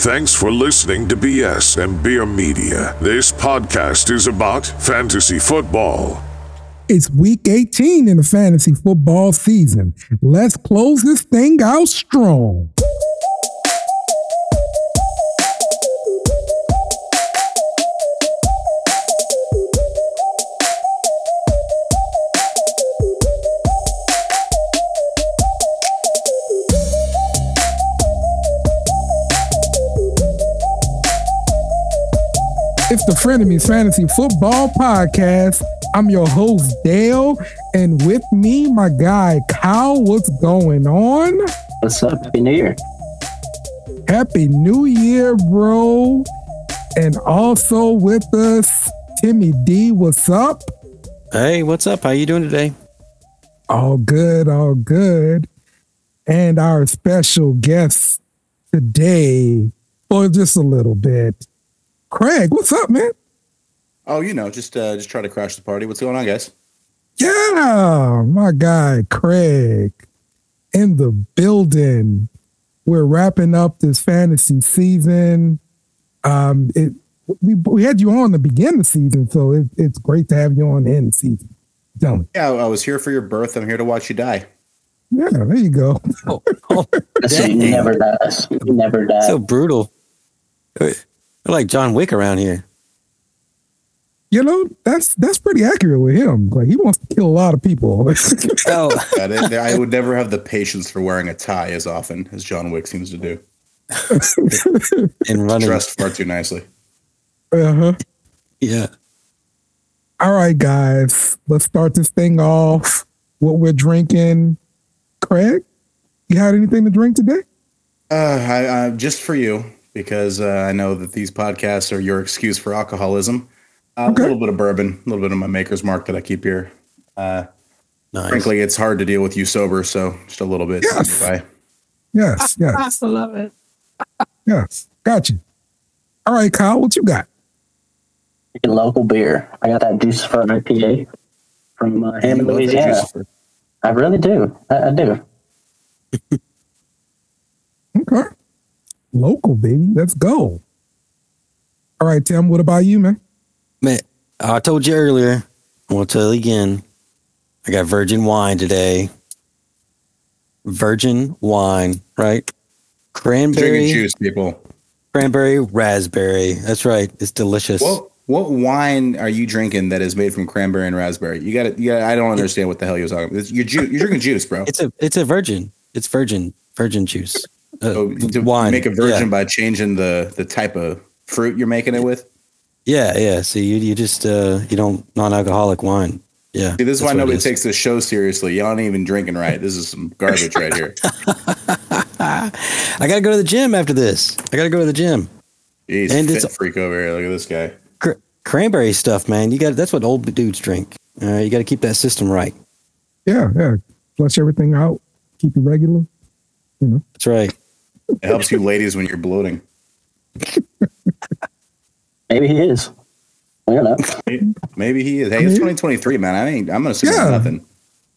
Thanks for listening to BS and Beer Media. This podcast is about fantasy football. It's week 18 in the fantasy football season. Let's close this thing out strong. It's the Frenemies Fantasy Football Podcast. I'm your host, Dale, and with me, my guy, Kyle. What's going on? What's up? Happy New Year. Happy New Year, bro. And also with us, Timmy D. What's up? Hey, what's up? How you doing today? All good, all good. And our special guest today, for just a little bit, Craig. What's up, man? Oh, you know, just uh, just try to crash the party. What's going on, guys? Yeah, my guy Craig in the building. We're wrapping up this fantasy season. Um, it we we had you on the beginning of the season, so it, it's great to have you on the end of the season. Tell me. Yeah, I was here for your birth. I'm here to watch you die. Yeah, there you go. Oh, oh This he never dies. He never dies. so brutal. We're like John Wick around here. You know, that's that's pretty accurate with him. Like he wants to kill a lot of people. Oh, Uh, I would never have the patience for wearing a tie as often as John Wick seems to do. and running. Dressed far too nicely. uh-huh. Yeah. All right, guys, let's start this thing off. What we're drinking. Craig, you had anything to drink today? Uh, I, uh, just for you, because uh, I know that these podcasts are your excuse for alcoholism. Uh, Okay. A little bit of bourbon, a little bit of my maker's mark that I keep here. Uh, Nice. frankly, it's hard to deal with you sober, so just a little bit. Yes. Bye. Yes, yes. I love it. Yes, got you. All right, Kyle, what you got? Freaking local beer. I got that juice for IPA from uh, You Hammond, Louisiana. I really do. I, I do. Okay. Local, baby. Let's go. All right, Tim, what about you, man? Man, I told you earlier. I want to tell you again. I got virgin wine today. Virgin wine, right? Drinking Cranberry, juice, people. cranberry, raspberry. That's right. It's delicious. What what wine are you drinking that is made from cranberry and raspberry? You got it. Yeah, I don't understand what the hell you're talking. about. It's- You're, ju- you're drinking juice, bro. It's a it's a virgin. It's virgin virgin juice. Uh, So to wine. make a version Yeah. by changing the the type of fruit you're making it with. Yeah, yeah. See, you you just uh you don't non-alcoholic wine. Yeah. See, this is why nobody is. takes this show seriously. Y'all ain't even drinking right. This is some garbage right here. I gotta go to the gym after this. I gotta go to the gym. Jeez, And fit it's- freak over here. Look at this guy. Cr- cranberry stuff, man. You got that's what old dudes drink. All right, you got to keep that system right. Yeah, yeah. Flush everything out. Keep it regular. You know. That's right. It helps you ladies when you're bloating. Maybe he is. We don't know. Maybe he is. Hey, it's 2023, man. I ain't. I'm gonna say Yeah. nothing.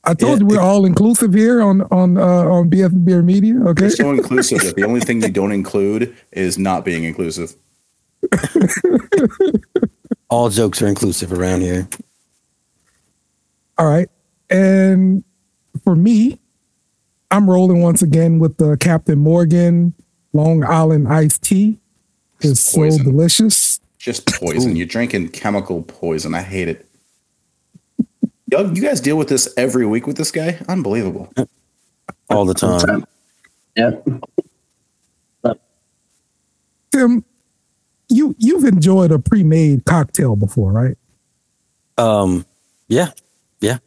I told Yeah. you we're all inclusive here on on uh, on BS and Beer Media. Okay. So inclusive that the only thing you don't include is not being inclusive. All jokes are inclusive around here. All right. And for me, I'm rolling once again with the Captain Morgan Long Island iced tea. It's so Poison. delicious. Just poison. You're drinking chemical poison. I hate it. Yo, you guys deal with this every week with this guy? Unbelievable. All the time. Yeah. Tim, you you've enjoyed a pre-made cocktail before, right? Um, yeah, yeah.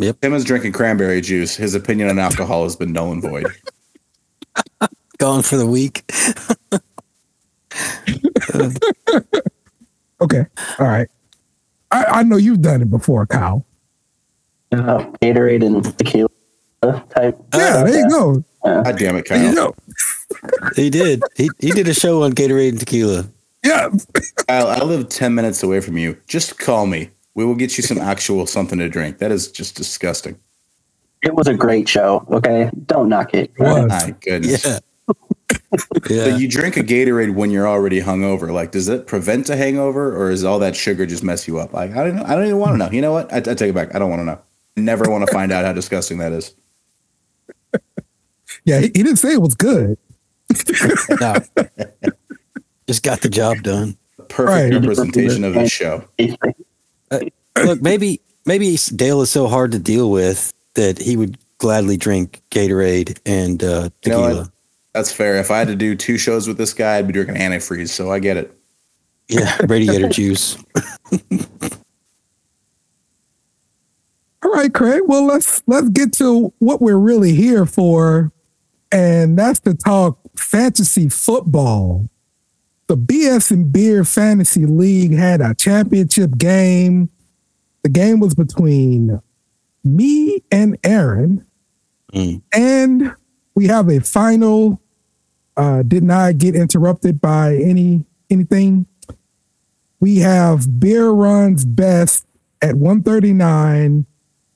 Tim is drinking cranberry juice. His opinion on alcohol has been null and void. Gone for the week. Okay. All right. I, I know you've done it before, Kyle. Uh, Gatorade and tequila type. Yeah, there you go. God damn it, There you Kyle. go. He did. He he did a show on Gatorade and tequila. Yeah. Kyle, I live 10 minutes away from you. Just call me. We will get you some actual something to drink. That is just disgusting. It was a great show. Okay, don't knock it. Was. My goodness. Yeah. Yeah. So you drink a Gatorade when you're already hungover. Like, does it prevent a hangover, or is all that sugar just mess you up? Like, I don't. I don't even want to know. You know what? I, I take it back. I don't want to know. I never want to find out how disgusting that is. Yeah, he, he didn't say it was good. no. Just got the job done. Perfect Right. representation of the show. Look, maybe maybe Dale is so hard to deal with that he would gladly drink Gatorade and uh, You know tequila. That's fair. If I had to do two shows with this guy, I'd be drinking antifreeze. So I get it. yeah, radiator juice. All right, Craig. Well, let's let's get to what we're really here for, and that's to talk fantasy football. The BS and Beer Fantasy League had a championship game. The game was between me and Aaron, Mm. and we have a final. Uh, did not get interrupted by any anything. We have Beer Runs Best at 139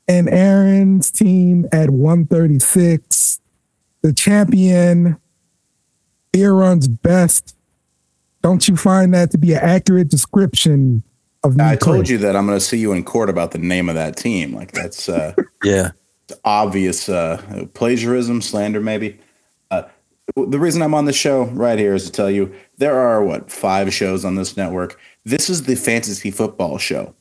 and Aaron's team at 136. The champion, Beer Runs Best. Don't you find that to be an accurate description of me? I told Craig? you that I'm going to see you in court about the name of that team. Like that's uh, Yeah. obvious uh, plagiarism, slander, maybe. Uh, the reason I'm on the show right here is to tell you there are what five shows on this network. This is the fantasy football show.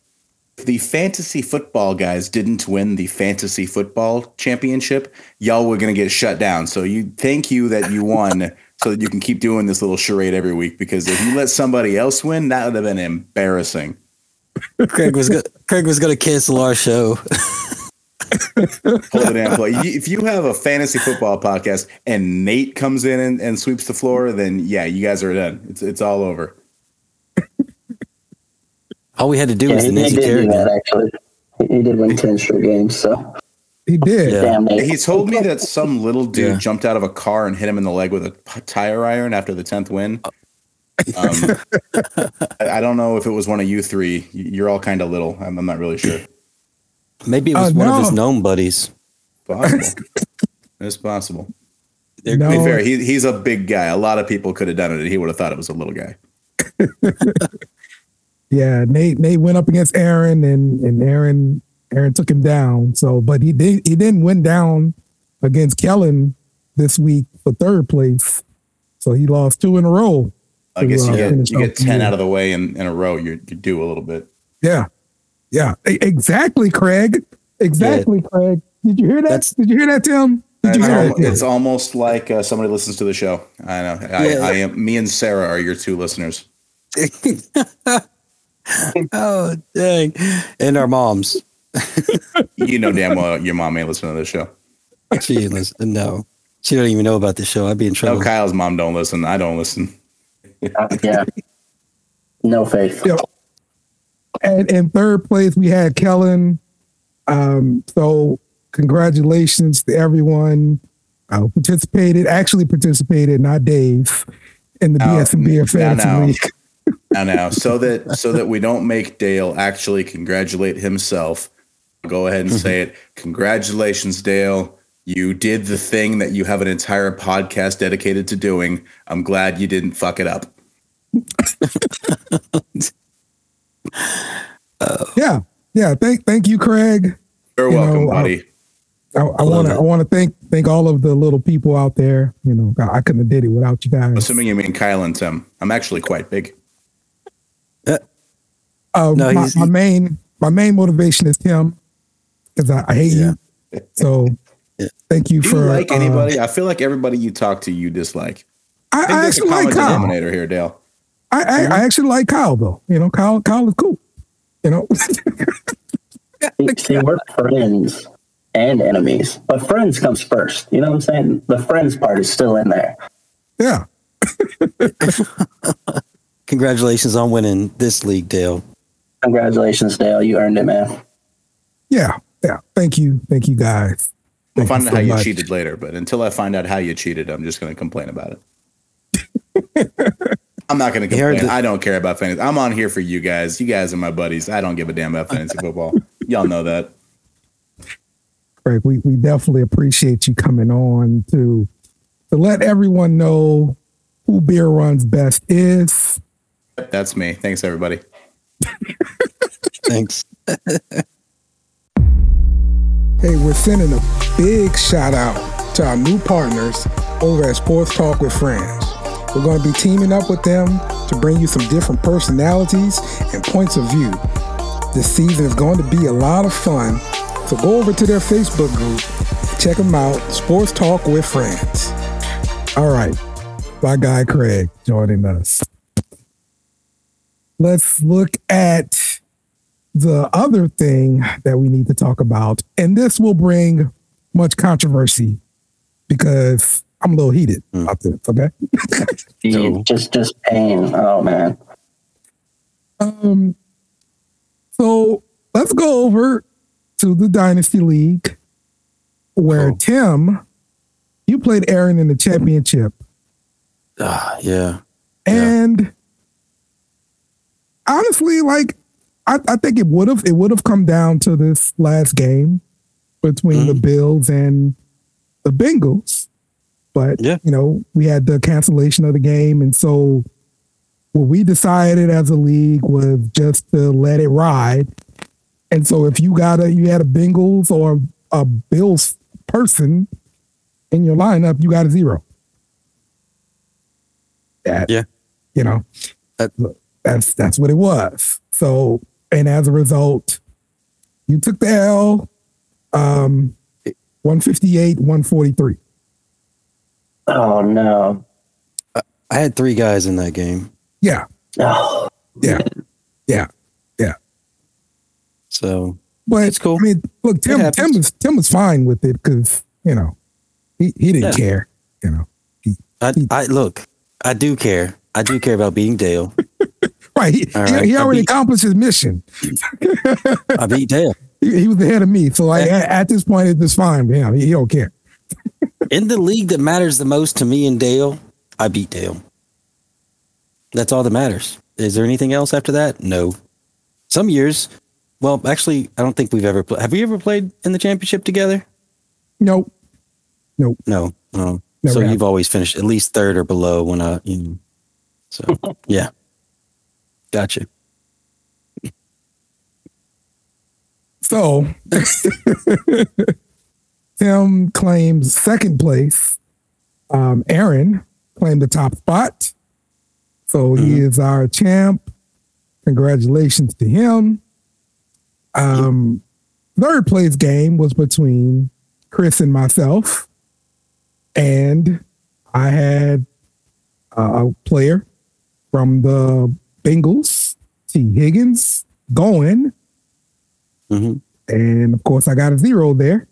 If the fantasy football guys didn't win the fantasy football championship, y'all were going to get shut down. So you thank you that you won, so that you can keep doing this little charade every week. Because if you let somebody else win, that would have been embarrassing. Craig was go- Craig was going to cancel our show. Hold it down, play. If you have a fantasy football podcast and Nate comes in and, and sweeps the floor, then yeah, you guys are done. It's it's all over. All we had to do Yeah, was the he Nancy did do Kerrigan. that actually. He, he did win ten straight games. So He did. Yeah. He told me that some little dude Yeah. jumped out of a car and hit him in the leg with a tire iron after the tenth win. Um, I I don't know if it was one of you three. You- You're all kind of little. I'm, I'm not really sure. Maybe it was Uh, one of his gnome buddies. Possible. it's possible. They're- To be fair, he, he's a big guy. A lot of people could have done it, and he would have thought it was a little guy. Yeah, Nate Nate went up against Aaron and and Aaron Aaron took him down. So, but he did he didn't win down against Kellen this week for third place. So he lost two in a row. I guess you uh, get you get ten year. out of the way in, in a row. You you do a little bit. Yeah. Yeah. Exactly, Craig. Exactly, Craig. Did you hear that? That's- Did you hear that, Tim? Did you It's, hear al- that? Tim? it's almost like uh, somebody listens to the show. I know. I, Yeah. I am. Me and Sarah are your two listeners. oh, dang. And our moms. You know damn well your mom ain't listening to this show. She ain't listen. No. She don't even know about the show. I'd be in No, trouble. Kyle's mom don't listen. I don't listen. Uh, yeah. No faith. Yeah. And in third place, we had Kellen. Um, so congratulations to everyone uh, who participated, actually participated, not Dave, in the Now- BS and Beer now, Fantasy now. League. Now, now, so that so that we don't make Dale actually congratulate himself, I'll go ahead and say it. Congratulations, Dale. You did the thing that you have an entire podcast dedicated to doing. I'm glad you didn't fuck it up. Yeah. Yeah. Thank thank you, Craig. You're You welcome, uh, buddy. I, I want to it. I want to thank thank all of the little people out there. You know, I, I couldn't have did it without you guys. Assuming you mean Kyle and Tim. I'm actually quite big. Uh, No, my, he's- my main my main motivation is Tim because I, I hate Yeah. you. So Yeah. thank you Do for you like uh, anybody? I feel like everybody you talk to, you dislike. I, I I there's a actually like Kyle. denominator here, Dale. I, I, I actually like Kyle though. You know, Kyle Kyle is cool. You know, See, see, we're friends and enemies, but friends comes first. You know what I'm saying? The friends part is still in there. yeah. Congratulations on winning this league, Dale. Congratulations, Dale. You earned it, man. Yeah, yeah. Thank you, thank you guys. We'll find out so how you cheated later, but until I find out how you cheated, I'm just going to complain about it. I'm not going to You complain. the- I don't care about fantasy. I'm on here for you guys. You guys are my buddies. I don't give a damn about fantasy football. Y'all know that. Craig, we, we definitely appreciate you coming on to to let everyone know who Beer Runs Best is. That's me. Thanks, everybody. Thanks. Hey, we're sending a big shout out to our new partners over at Sports Talk with Friends. We're going to be teaming up with them to bring you some different personalities and points of view. This season is going to be a lot of fun, so go over to their Facebook group check them out Sports Talk with Friends. All right, my guy Craig joining us. Let's look at the other thing that we need to talk about, and this will bring much controversy because I'm a little heated about this. Okay. You- Just, just pain. Oh man. um. So let's go over to the Dynasty League, where Cool. Tim, you played Aaron in the championship, Ah, yeah. and honestly, like I, I think it would have it would have come down to this last game between the mm-hmm. Bills and the Bengals. But Yeah. you know, we had the cancellation of the game, and so what we decided as a league was just to let it ride. And so if you got a you had a Bengals or a Bills person in your lineup, you got a zero. That Yeah. you know, That- that's that's what it was. So and as a result, you took the L um 158, 143. Oh no. I had three guys in that game. Yeah, Oh, yeah, yeah. Yeah. So But It's cool. I mean, look, Tim. Tim was Tim was fine with it because, you know, he, he didn't Yeah. care, you know. I, I look, I do care. I do care about beating Dale. Right. He, All he- he, already beat- accomplished his mission. I beat Dale. He, he was ahead of me. So like at, at this point it's just fine for him. He, he don't care. In the league that matters the most to me and Dale, I beat Dale. That's all that matters. Is there anything else after that? No. Some years, well, actually, I don't think we've ever played. Have we ever played in the championship together? Nope. No. No. Never so have. you've always finished at least third or below when I, you know. So, yeah. Gotcha. So Tim claims second place. Um, Aaron claimed the top spot. So he is our champ. Congratulations to him. Um, third place game was between Chris and myself. And I had uh, a player from the Bengals, T. Higgins, going. hmm And of course, I got a zero there.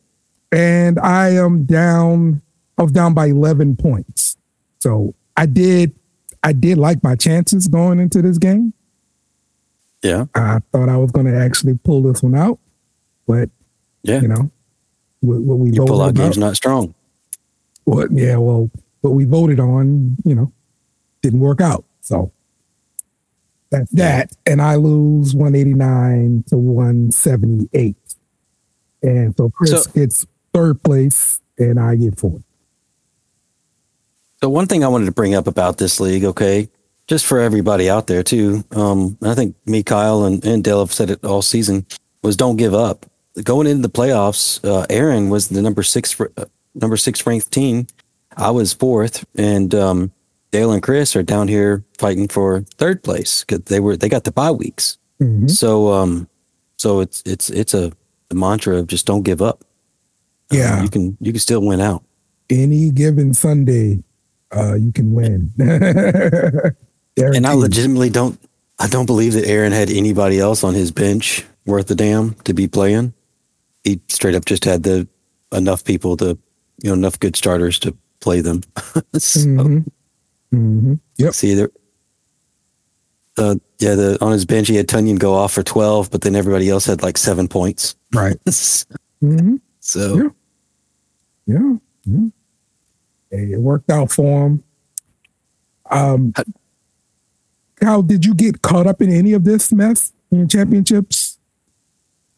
And I am down, I was down by 11 points. So I did, I did like my chances going into this game. Yeah. I thought I was going to actually pull this one out, but Yeah. you know, what, what we Your voted pullout game's not strong. what, yeah, well, what we voted on, you know, didn't work out. So that's that. And I lose 189 to 178. And so Chris So- gets third place and I get fourth. So one thing I wanted to bring up about this league, okay, just for everybody out there too. Um, I think me, Kyle, and, and Dale have said it all season was don't give up. Going into the playoffs, uh, Aaron was the number six, uh, number six ranked team. I was fourth, and um, Dale and Chris are down here fighting for third place because they were they got the bye weeks. Mhm. So um, so it's it's it's a, mantra of just don't give up. Uh, Yeah. you can you can still win out. Any given Sunday, uh, you can win. And I legitimately don't I don't believe that Aaron had anybody else on his bench worth a damn to be playing. He straight up just had the enough people to you know enough good starters to play them. so, Mhm. Mhm. Yep. See there. Uh, yeah, the on his bench he had Tonyan go off for twelve, but then everybody else had like seven points. Right. so hmm Yeah. Yeah. yeah. It worked out for him. Um, how did you get caught up in any of this mess in championships?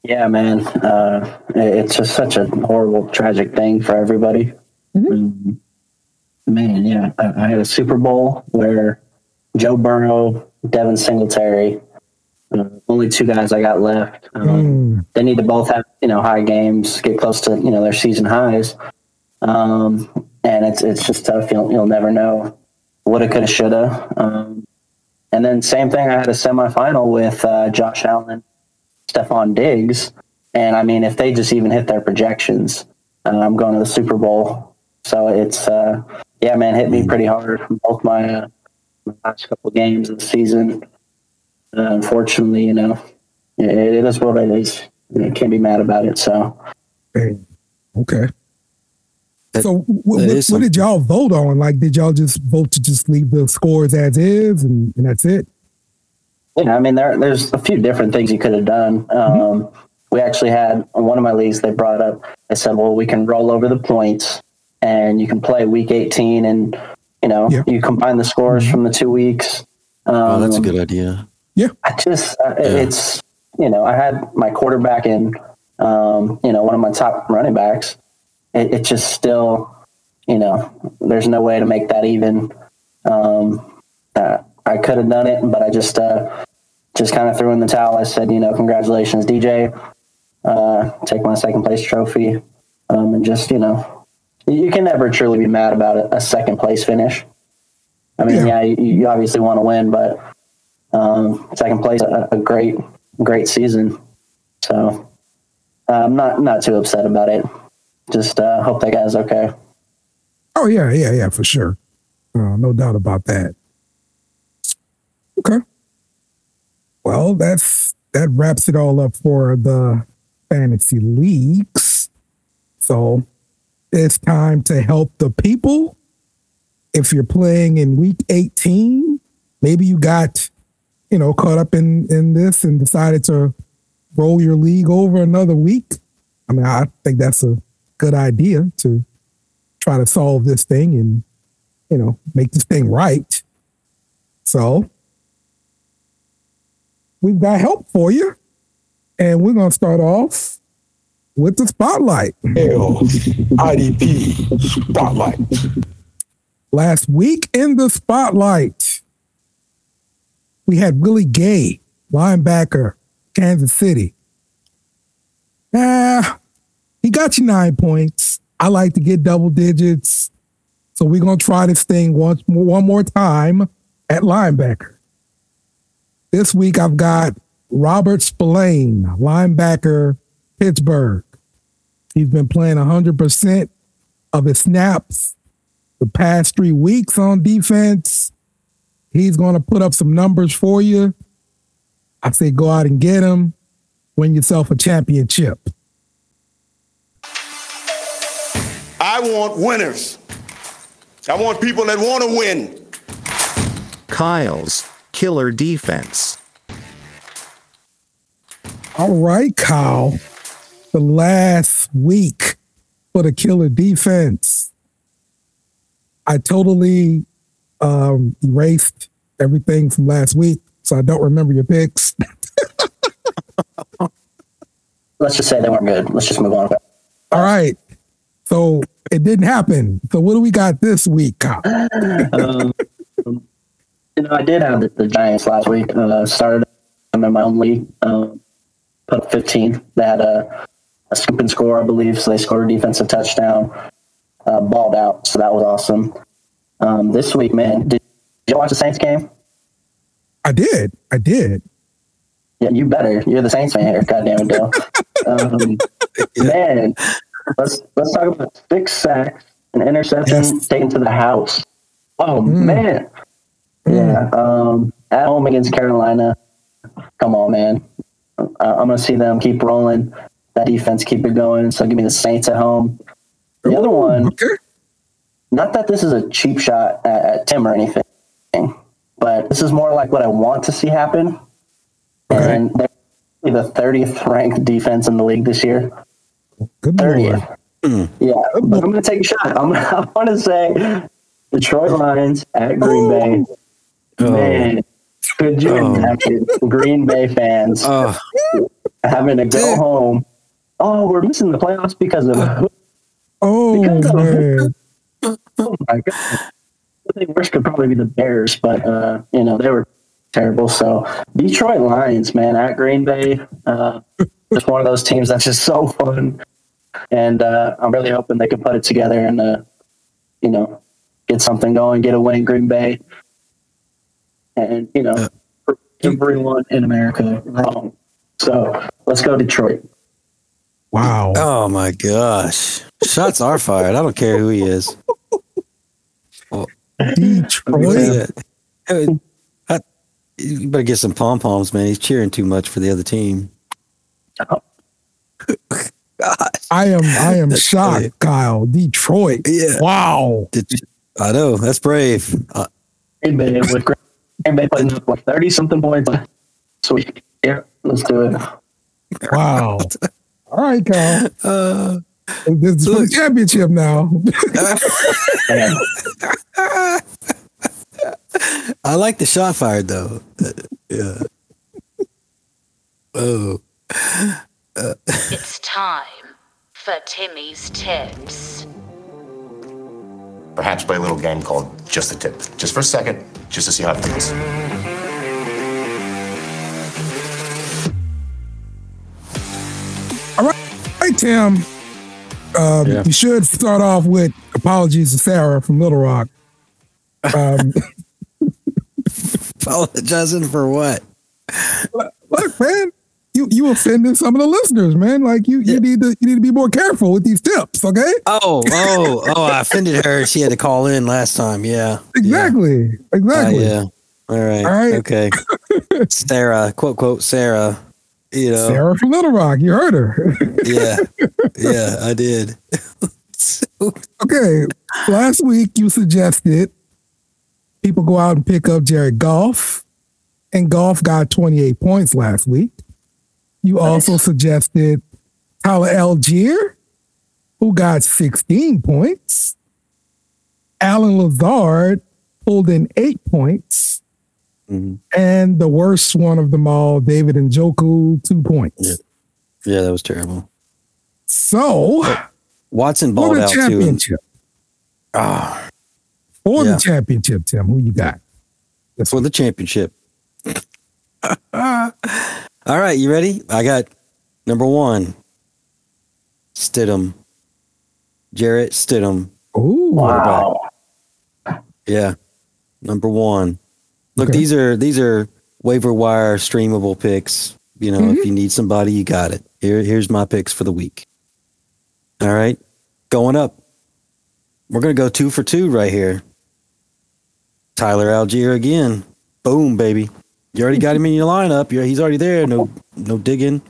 Yeah, man. Uh, it's just such a horrible, tragic thing for everybody. Mhm. Um, Man, yeah, I, I had a Super Bowl where Joe Burrow, Devin Singletary, uh, only two guys I got left. Um, Mm, they need to both have you know high games, get close to you know their season highs, um, and it's it's just tough. You'll you'll never know what it coulda, shoulda. Um, and then same thing. I had a semifinal with uh, Josh Allen, Stefon Diggs, and I mean if they just even hit their projections, uh, I'm going to the Super Bowl. So it's uh, yeah, man, hit me pretty hard from both my, uh, my last couple games of the season. Uh, unfortunately, you know, it, it is what it is. You can't be mad about it. So okay. That- so, wh- that wh- what did y'all vote on? Like, did y'all just vote to just leave the scores as is, and, and that's it? Yeah, I mean, there there's a few different things you could have done. Um, We actually had one of my leagues. They brought up. They said, "Well, we can roll over the points, and you can play week 18, and you know, Yeah. you combine the scores from the two weeks." Um, Oh, that's a good idea. yeah I just, uh, Yeah. it's you know, I had my quarterback in, um, you know, one of my top running backs. It, it just still, you know, there's no way to make that even. Um, uh, I could have done it, but I just, uh, just kind of threw in the towel. I said, you know, congratulations, DJ. Uh, take my second place trophy, um, and just, you know, you can never truly be mad about a, a second place finish. I mean, Yeah. yeah, you, you obviously want to win, but um, second place, a, a great, great season. So uh, I'm not not too upset about it. Just uh, hope that guy's okay. Oh yeah, yeah, yeah, for sure. Uh, no doubt about that. Okay. Well, that's that wraps it all up for the fantasy leagues. So it's time to help the people. If you're playing in week 18, maybe you got, you know, caught up in in this and decided to roll your league over another week. I mean, I think that's a good idea to try to solve this thing and you know make this thing right. So we've got help for you, and we're gonna start off with the spotlight. L IDP Spotlight. Last week in the spotlight, we had Willie Gay, linebacker, Kansas City. Ah, he got you nine points. I like to get double digits. So we're gonna try this thing once more, one more time at linebacker. This week I've got Robert Spillane, linebacker, Pittsburgh. He's been playing 100% of his snaps the past three weeks on defense. He's going to put up some numbers for you. I say go out and get him, win yourself a championship. I want winners. I want people that want to win. Kyle's killer defense. All right, Kyle. The last week for the killer defense. I totally um, erased everything from last week, so I don't remember your picks. Let's just say they weren't good. Let's just move on. All right. So it didn't happen. So what do we got this week, um, you know, I did have the, the Giants last week. Uh, started them in my own league. Um, put 15. They had a, a scoop and score, I believe. So they scored a defensive touchdown, uh, balled out. So that was awesome. Um, this week, man, did, did you watch the Saints game? I did. I did. Yeah, you better. You're the Saints fan here. God damn it, Dale. um, Man, let's let's talk about six sacks and interception Yes. taken to the house. Oh Mm. man. Yeah. Um, at home against Carolina. Come on, man. I'm gonna see them keep rolling. That defense keep it going. So give me the Saints at home. The other one, Okay. not that this is a cheap shot at, at Tim or anything, but this is more like what I want to see happen. Okay. And they're the 30th ranked defense in the league this year. Good lord. 30th. Yeah, but I'm going to take a shot. I'm, I want to say Detroit Lions at Green Bay. Oh. Man, could you Oh. imagine Green Bay fans Oh, having to go home? Oh, we're missing the playoffs because of Oh Because of- man. my God. I think worst could probably be the Bears, but uh, you know they were terrible. So Detroit Lions, man, at Green Bay, uh, just one of those teams that's just so fun, and uh, I'm really hoping they can put it together and uh, you know get something going, get a win in Green Bay, and you know prove everyone in America wrong. So let's go Detroit. Wow. Oh my gosh. Shots are fired. I don't care who he is. Detroit. I- I- you better get some pom poms, man. He's cheering too much for the other team. I am I am That's shocked, funny. Kyle. Detroit. Yeah. Wow. Did you- I know that's brave. Uh, Green Bay with Green Bay putting up like thirty something points. Sweet. Yeah, let's do it. Wow. All right, Kyle. uh, This is for the championship now. I like the shot fired though. Uh, yeah. Oh, It's time for Timmy's tips. Perhaps play a little game called Just the Tip. Just for a second, just to see how it feels. All right, hey Tim. Um, Yeah. We should start off with apologies to Sarah from Little Rock. Um, apologizing for what? look, man, you you offended some of the listeners, man. Like you you need to you need to be more careful with these tips, okay? Oh, oh, oh! I offended her. She had to call in last time. Yeah, Exactly, yeah, Uh, exactly. yeah. All right, All right. okay. Sarah, quote quote Sarah. You know, Sarah from Little Rock, you heard her. yeah, yeah, I did. okay, last week you suggested people go out and pick up Jared Goff, and Goff got 28 points last week. You also suggested Tyler Allgeier, who got 16 points. Allen Lazard pulled in eight points. Mhm. And the worst one of them all, David Njoku, two points. Yeah. Yeah, that was terrible. So Watson for balled out too. championship, Ah, for Yeah. the championship, Tim, who you got? for the championship. All right, you ready? I got number one, Stidham, Jarrett Stidham. Ooh, Wow. Yeah, number one. Look, Okay. these are these are waiver wire streamable picks. You know, Mm-hmm. if you need somebody, you got it. Here, here's my picks for the week. All right, going up. We're gonna go two for two right here. Tyler Allgeier again. Boom, baby. You already got him in your lineup. You're, he's already there. No, no digging.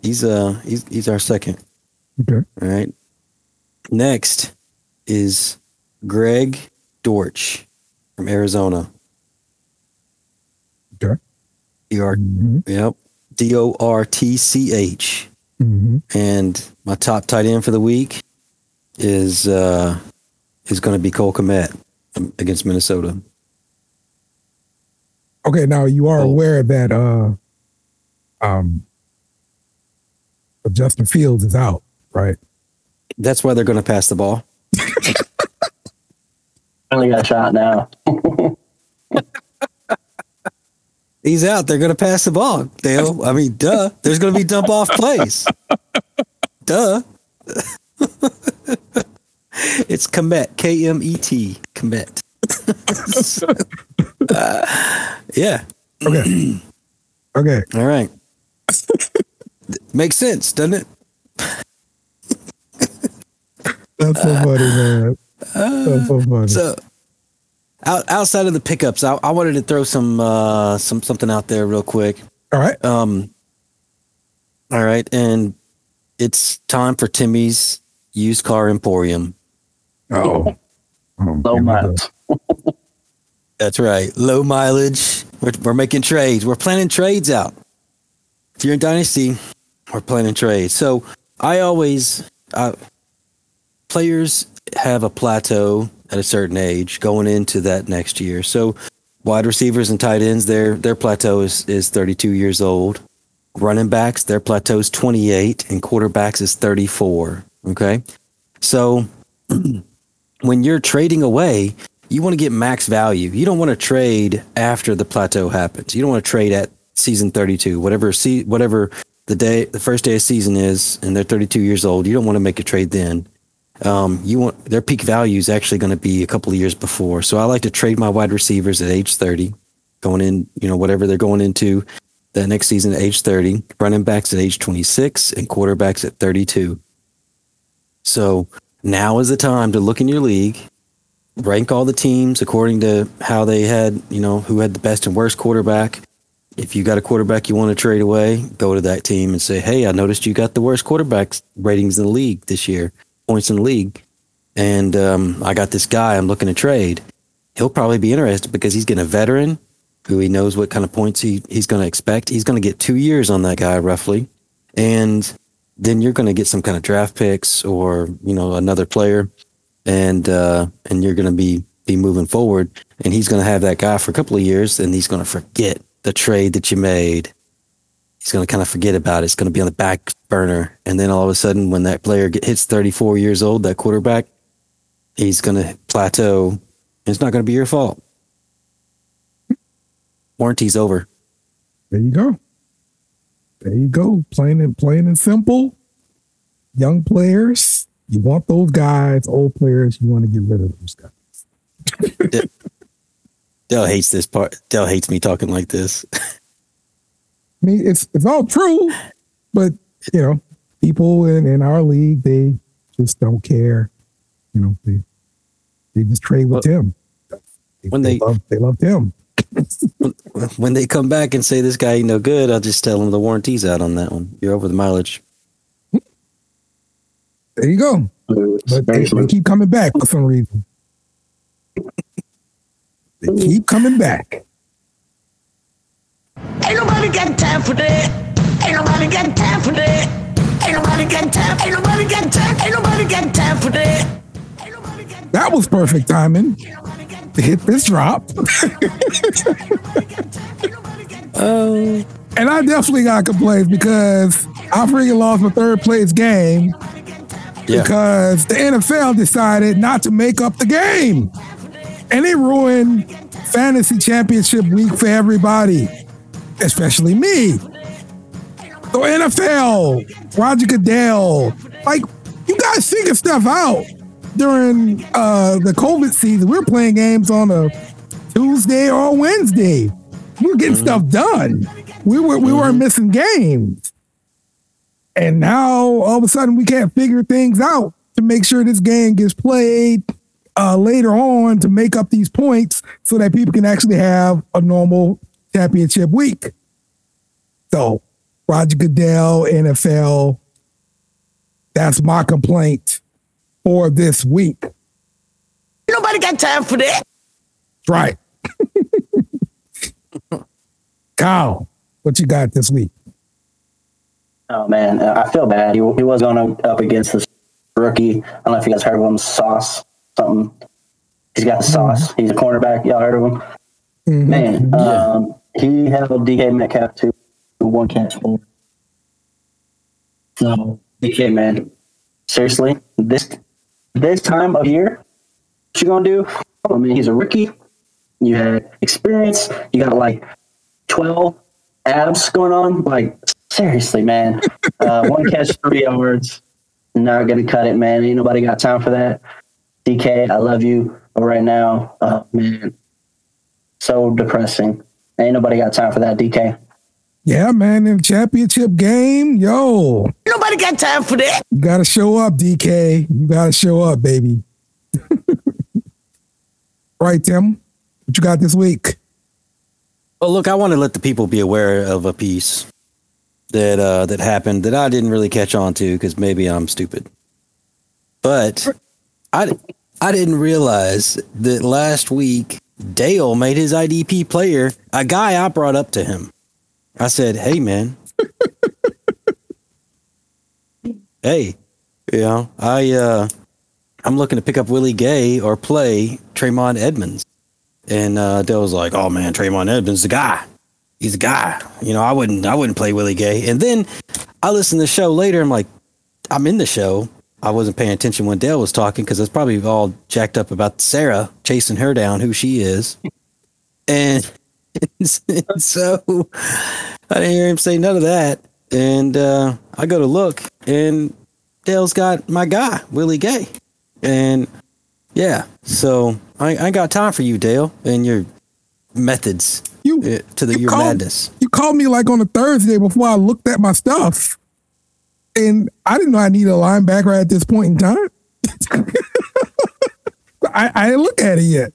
He's uh, he's he's our second. okay. All right. Next is Greg Dortch from Arizona. Okay. D R hmm yep. D O R T C H. hmm And my top tight end for the week is uh is gonna be Cole Kmet against Minnesota. Okay, now you are Oh. aware that uh um Justin Fields is out, right? That's why they're gonna pass the ball. Only got a shot now. He's out. They're going to pass the ball. Dale. I mean, duh. There's going to be dump off plays. duh. it's Kmet. K M E T. Kmet. Uh, yeah. Okay. okay. All right. Makes sense, doesn't it? That's so funny, man. That's so funny. So, out, outside of the pickups, I, I wanted to throw some uh, some something out there real quick. All right. Um. All right, and it's time for Timmy's used car emporium. Oh. oh Low here miles. That's right, low mileage. We're, we're making trades. We're planning trades out. If you're in Dynasty, we're planning trades. So I always uh, players have a plateau at a certain age going into that next year. So wide receivers and tight ends, their their plateau is is 32 years old. Running backs, their plateau is 28, and quarterbacks is 34. Okay, so when you're trading away, you want to get max value. You don't want to trade after the plateau happens. You don't want to trade at season 32, whatever see whatever the day the first day of season is, and they're 32 years old. You don't want to make a trade then. Um, you want their peak value is actually going to be a couple of years before. So I like to trade my wide receivers at age 30, going in, you know, whatever they're going into the next season at age 30, running backs at age 26, and quarterbacks at 32. So now is the time to look in your league, rank all the teams according to how they had, you know, who had the best and worst quarterback. If you got a quarterback you want to trade away, go to that team and say, "Hey, I noticed you got the worst quarterback ratings in the league this year, points in the league, and um, I got this guy I'm looking to trade." He'll probably be interested because he's getting a veteran who he knows what kind of points he, he's going to expect. He's going to get two years on that guy roughly, and then you're going to get some kind of draft picks or you know another player, and uh, and you're going to be be moving forward. And he's going to have that guy for a couple of years, and he's going to forget the trade that you made. He's going to kind of forget about it. It's going to be on the back burner, and then all of a sudden, when that player get, hits 34 years old, that quarterback, he's going to plateau. And it's not going to be your fault. Warranty's over. There you go. There you go. Plain and plain and simple. Young players, you want those guys. Old players, you want to get rid of those guys. Dell hates this part. Dell hates me talking like this. I mean, it's it's all true, but you know, people in, in our league, they just don't care. You know, they they just trade with Tim. when they love, they love Tim. when they come back and say this guy ain't no good, I'll just tell them the warranty's out on that one. You're over the mileage. There you go. But they, they keep coming back for some reason. They keep coming back. Ain't nobody got time for that. Ain't nobody got time for that. Ain't nobody got time. Ain't nobody got time. Ain't nobody got time for that. That was perfect timing to hit this drop. Oh. and I definitely got complaints because I freaking lost my third place game Yeah. because the NFL decided not to make up the game. And it ruined fantasy championship week for everybody, especially me. The NFL, Roger Goodell, like you guys figure stuff out during uh, the COVID season. We're playing games on a Tuesday or Wednesday. We're getting stuff done. We were we weren't missing games. And now all of a sudden we can't figure things out to make sure this game gets played uh, later on to make up these points so that people can actually have a normal championship week. So Roger Goodell, NFL, that's my complaint for this week. Nobody got time for that. That's right. Kyle, what you got this week? Oh man, uh, I feel bad. He, he was going up against this rookie. I don't know if you guys heard of him, Sauce something. He's got the sauce. He's a cornerback. Y'all heard of him? Man, um, he held DK Metcalf to one catch four. So DK man, seriously, this this time of year, what you gonna do? I mean, he's a rookie. You had experience. You got like twelve abs going on. Like seriously, man, uh, one catch, three yards. Not gonna cut it, man. Ain't nobody got time for that. DK, I love you, but right now, oh man, so depressing. Ain't nobody got time for that, DK. Yeah, man, in the championship game, yo, nobody got time for that. you gotta show up, DK. You gotta show up, baby. right, Tim? What you got this week? Well, look, I want to let the people be aware of a piece that uh, that happened that I didn't really catch on to because maybe I'm stupid. But I I didn't realize that last week Dale made his IDP player a guy I brought up to him. I said, "Hey, man, hey, you know, I uh, I'm looking to pick up Willie Gay or play Tremont Edmunds." And uh, Dale was like, "Oh man, Tremont Edmunds, the guy. He's a guy. You know, I wouldn't, I wouldn't play Willie Gay." And then I listened to the show later. I'm like, I'm in the show. I wasn't paying attention when Dale was talking because I was probably all jacked up about Sarah chasing her down, who she is, and, and so I didn't hear him say none of that. And uh, I go to look, and Dale's got my guy Willie Gay, and yeah, so I, I ain't got time for you, Dale, and your methods You uh, to the your called- madness. You called me like on a Thursday before I looked at my stuff. And I didn't know I needed a linebacker at this point in time. I, I didn't look at it yet.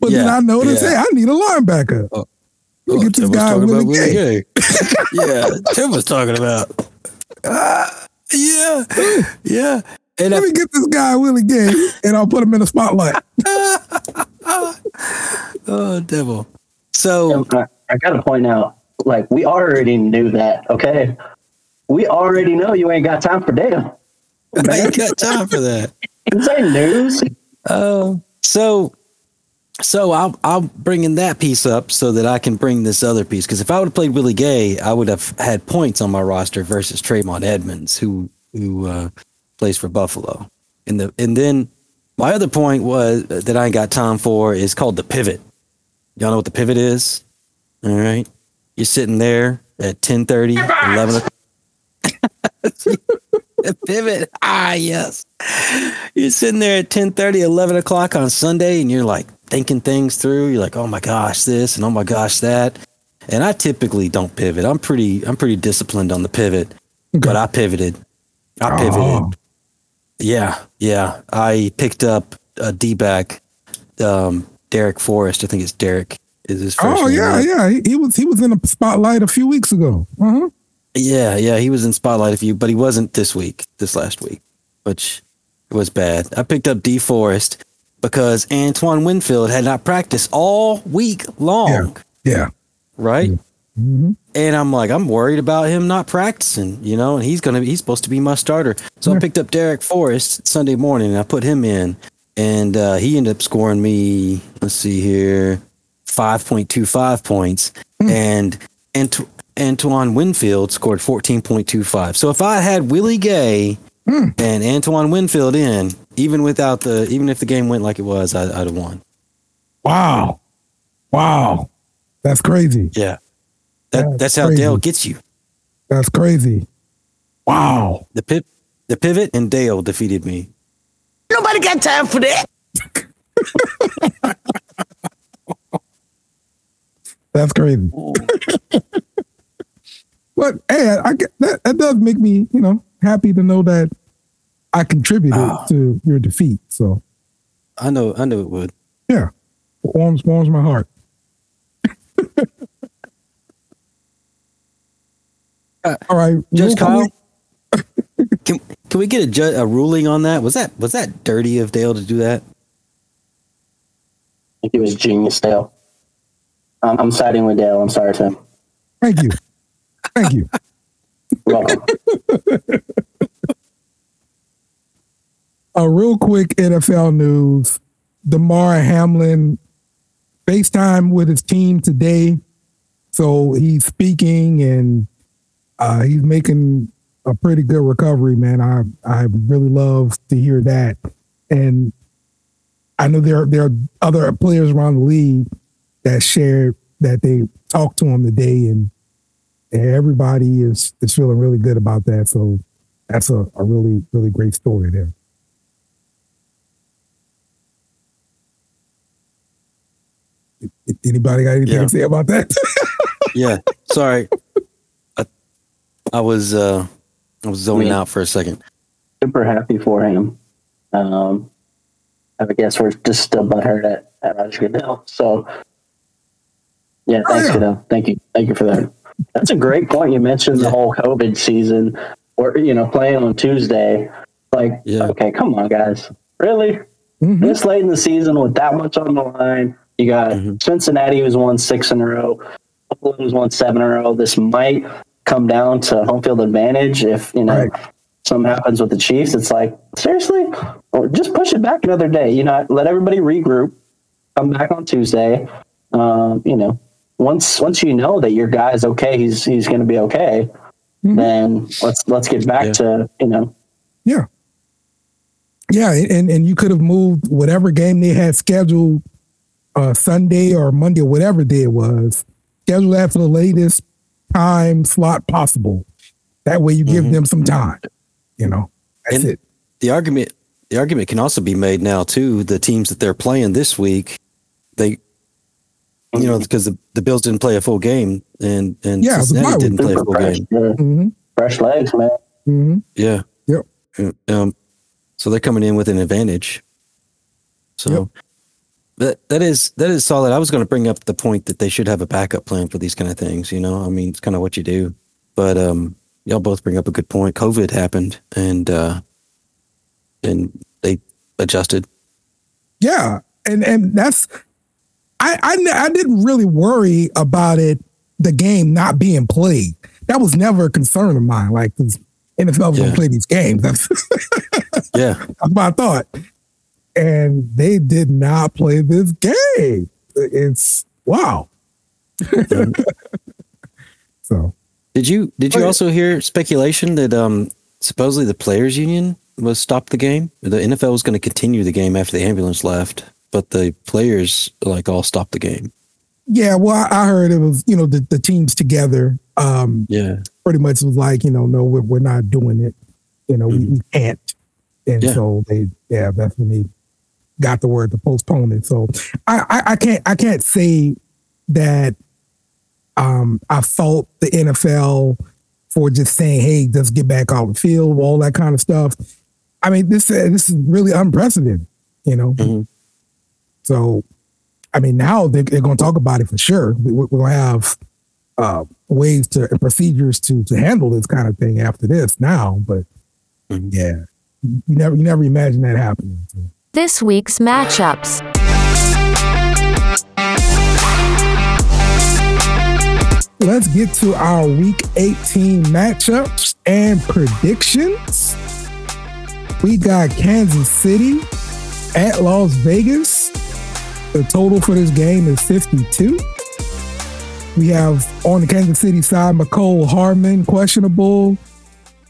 But then I noticed, yeah. hey, I need a linebacker. Oh, Look oh, at this Tim guy, talking Willie about Gay. Gay. yeah, Tim was talking about. Ah, yeah, yeah. And Let I, me get this guy, Willie Gay, and I'll put him in the spotlight. oh, devil. So I, I gotta point out, like we already knew that. Okay, we already know you ain't got time for Dale. I ain't got time for that. This ain't news. Oh, so so I'll I'll bring in that piece up so that I can bring this other piece because if I would have played Willie Gay, I would have had points on my roster versus Trayvon Edmunds, who who uh, plays for Buffalo. And the and then my other point was that I ain't got time for is called the pivot. Y'all know what the pivot is? All right, you're sitting there at 10:30, 11 o'clock. The pivot. Ah, yes. You're sitting there at 10 11 o'clock on Sunday, and you're like thinking things through. You're like, oh my gosh, this and oh my gosh, that. And I typically don't pivot. I'm pretty I'm pretty disciplined on the pivot. But I pivoted. I pivoted. Oh. Yeah, yeah. I picked up a D back, um, Darrick Forrest. I think it's Derek is his first Oh yeah, yeah. He, he was he was in the spotlight a few weeks ago. Uh-huh. Yeah, yeah, he was in spotlight a few, but he wasn't this week, this last week, which was bad. I picked up D Forest because Antoine Winfield had not practiced all week long, Yeah. right? Mm-hmm. And I'm like, I'm worried about him not practicing, you know, and he's gonna he's supposed to be my starter. So I picked up Darrick Forrest Sunday morning and I put him in, and uh, he ended up scoring me. Let's see here, five point two five points, and Ant- Antoine Winfield scored fourteen point two five. So if I had Willie Gay hmm. and Antoine Winfield in, even without the even if the game went like it was, I, I'd have won. Wow. Wow. That's crazy. Yeah, that That's that's how crazy. Dale gets you. That's crazy. Wow. The pip, the pivot, and Dale defeated me. Nobody got time for that. That's crazy. but hey, I, I get that that does make me, you know, happy to know that I contributed Ah. to your defeat. So I know, I know it would. yeah. Warms warms my heart. All right. Judge Kyle, can can we get a, ju- a ruling on that? Was that was that dirty of Dale to do that? I think it was genius, Dale. Um, I'm siding with Dale. I'm sorry, Tim. Thank you. Thank you. A real quick NFL news. Damar Hamlin FaceTime with his team today. So he's speaking and uh, he's making a pretty good recovery, man. I I really love to hear that. And I know there there are other players around the league that shared that they talked to him today and everybody is is feeling really good about that. So that's a, a really, really great story there. Anybody got anything Yeah. to say about that? Yeah. Sorry, I, I was uh I was zoning Yeah. out for a second. Super happy for him. Um, I guess we're just still butthurt at, at Roger Goodell. So, yeah, Oh, thanks, yeah. Goodell. Thank you. Thank you for that. That's a great point. You mentioned the whole COVID season or, you know, playing on Tuesday. Like, Yeah. okay, come on, guys. Really? Mhm. This late in the season with that much on the line, you got Mhm. Cincinnati who's won six in a row, Buffalo who's won seven in a row. This might come down to home field advantage if you know Right. something happens with the Chiefs. It's like seriously, or just push it back another day. You know, let everybody regroup, come back on Tuesday. Um, you know, once once you know that your guy's okay, he's he's going to be okay. Mhm. Then let's let's get back Yeah. to you know Yeah. Yeah, and and you could have moved whatever game they had scheduled uh, Sunday or Monday or whatever day it was. Schedule that for the latest time slot possible. That way, you give them some time. You know, that's and it. the argument the argument can also be made now too. The teams that they're playing this week, they, you know, because the, the Bills didn't play a full game, and and Yeah, it Cincinnati didn't week. play a full fresh, game. Mm-hmm. fresh legs, man. Mm-hmm. Yeah. Yep. Um, so they're coming in with an advantage. So Yep. that that is that is solid. I was going to bring up the point that they should have a backup plan for these kind of things. You know, I mean, it's kind of what you do. But um, y'all both bring up a good point. COVID happened, and uh, and they adjusted. Yeah, and and that's I I I didn't really worry about it. The game not being played that was never a concern of mine. Like NFL was Yeah. gonna play these games. That's Yeah. that's my thought. And they did not play this game. It's wow. so Did you did you Oh, also hear speculation that um supposedly the players union was stopped the game? The NFL was going to continue the game after the ambulance left, but the players like all stopped the game. yeah, well, I, heard it was you know the, the teams together. Um, Yeah. pretty much was like you know no we're, we're not doing it. You know we, we can't, and Yeah. so they yeah that's when they got the word to postpone it. So I, I I can't I can't say that um I fault the NFL for just saying hey let's get back on the field all that kind of stuff. I mean this uh, this is really unprecedented. You know, Mhm. So I mean now they're, they're going to talk about it for sure. We- We're, going to have uh, ways to and procedures to to handle this kind of thing after this now, but Mhm. yeah, you never you never imagine that happening. This week's matchups. Let's get to our week 18 matchups and predictions. We got Kansas City at Las Vegas. The total for this game is 52. We have on the Kansas City side, Mecole Hardman questionable.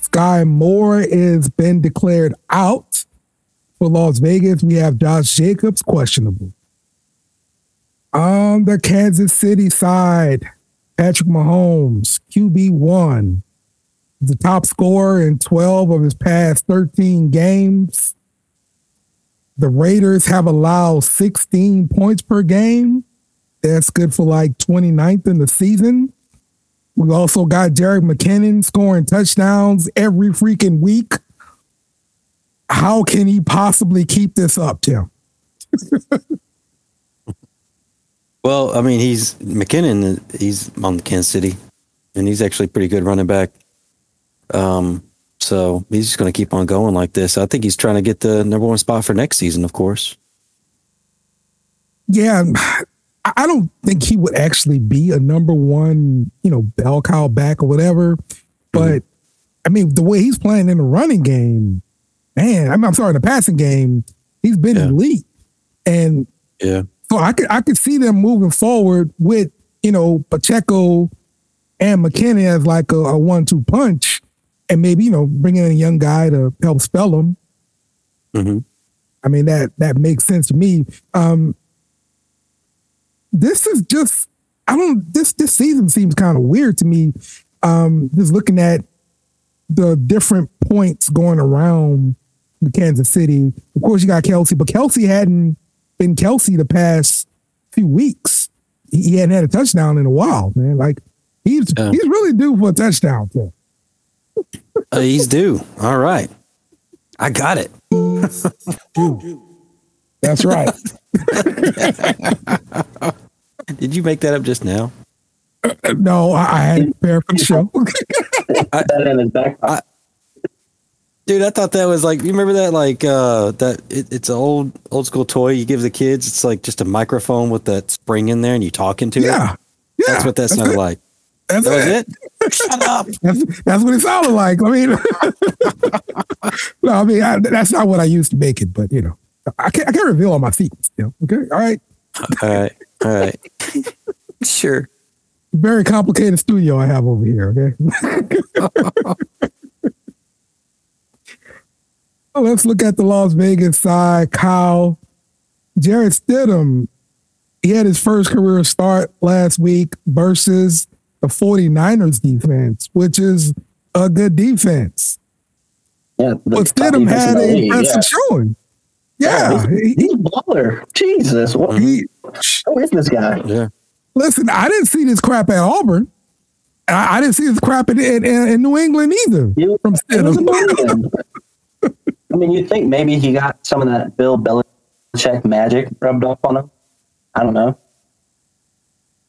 Skyy Moore is been declared out. For Las Vegas, we have Josh Jacobs questionable. On the Kansas City side, Patrick Mahomes, QB1, the top scorer in 12 of his past 13 games. The Raiders have allowed 16 points per game. That's good for like 29th in the season. We also got Jerick McKinnon scoring touchdowns every freaking week. How can he possibly keep this up, Tim? Well, I mean, he's McKinnon. He's on the Kansas City, and he's actually pretty good running back. Um, so he's just going to keep on going like this. I think he's trying to get the number one spot for next season, of course. Yeah, I I don't think he would actually be a number one, you know, bell cow back or whatever. Mm-hmm. But I mean, the way he's playing in the running game, man, I'm, I'm sorry, in the passing game, he's been Yeah. elite. And Yeah. so I could I could see them moving forward with, you know, Pacheco and McKinney as like a, a one-two punch, and maybe, you know, bringing in a young guy to help spell him. hmm I mean that that makes sense to me. Um, this is just I don't this this season seems kind of weird to me. Um, just looking at the different points going around the Kansas City. Of course, you got Kelce, but Kelce hadn't been Kelce the past few weeks. He, he hadn't had a touchdown in a while, man. Like he's he's really due for a touchdown. Too. Uh, he's due. All right. I got it. That's right. Did you make that up just now? no, I, I had to prepare for the show. that in his back pocket. Dude, I thought that was like you remember that like uh that it, it's an old old school toy you give the kids. It's like just a microphone with that spring in there and you talk into yeah, it. yeah. That's what that that's sounded like. That's That was it. it. Shut up. That's, that's what it sounded like. I mean, no, I mean I, that's not what I used to make it, but you know, I can't I can't reveal all my secrets. You know? Okay, all right. All right. All right. sure. Very complicated studio I have over here. Okay. Well, let's look at the Las Vegas side. Kyle, Jarrett Stidham, he had his first career start last week versus the 49ers defense, which is a good defense. Yeah, but Stidham had an impressive yeah. showing. Yeah, he's, he's a baller. Jesus, what, he, who is this guy? Yeah. Listen, I didn't see this crap at Auburn. I, I didn't see this crap in, in, in New England either. You, from Stidham. I mean, you think maybe he got some of that Bill Belichick magic rubbed off on him? I don't know.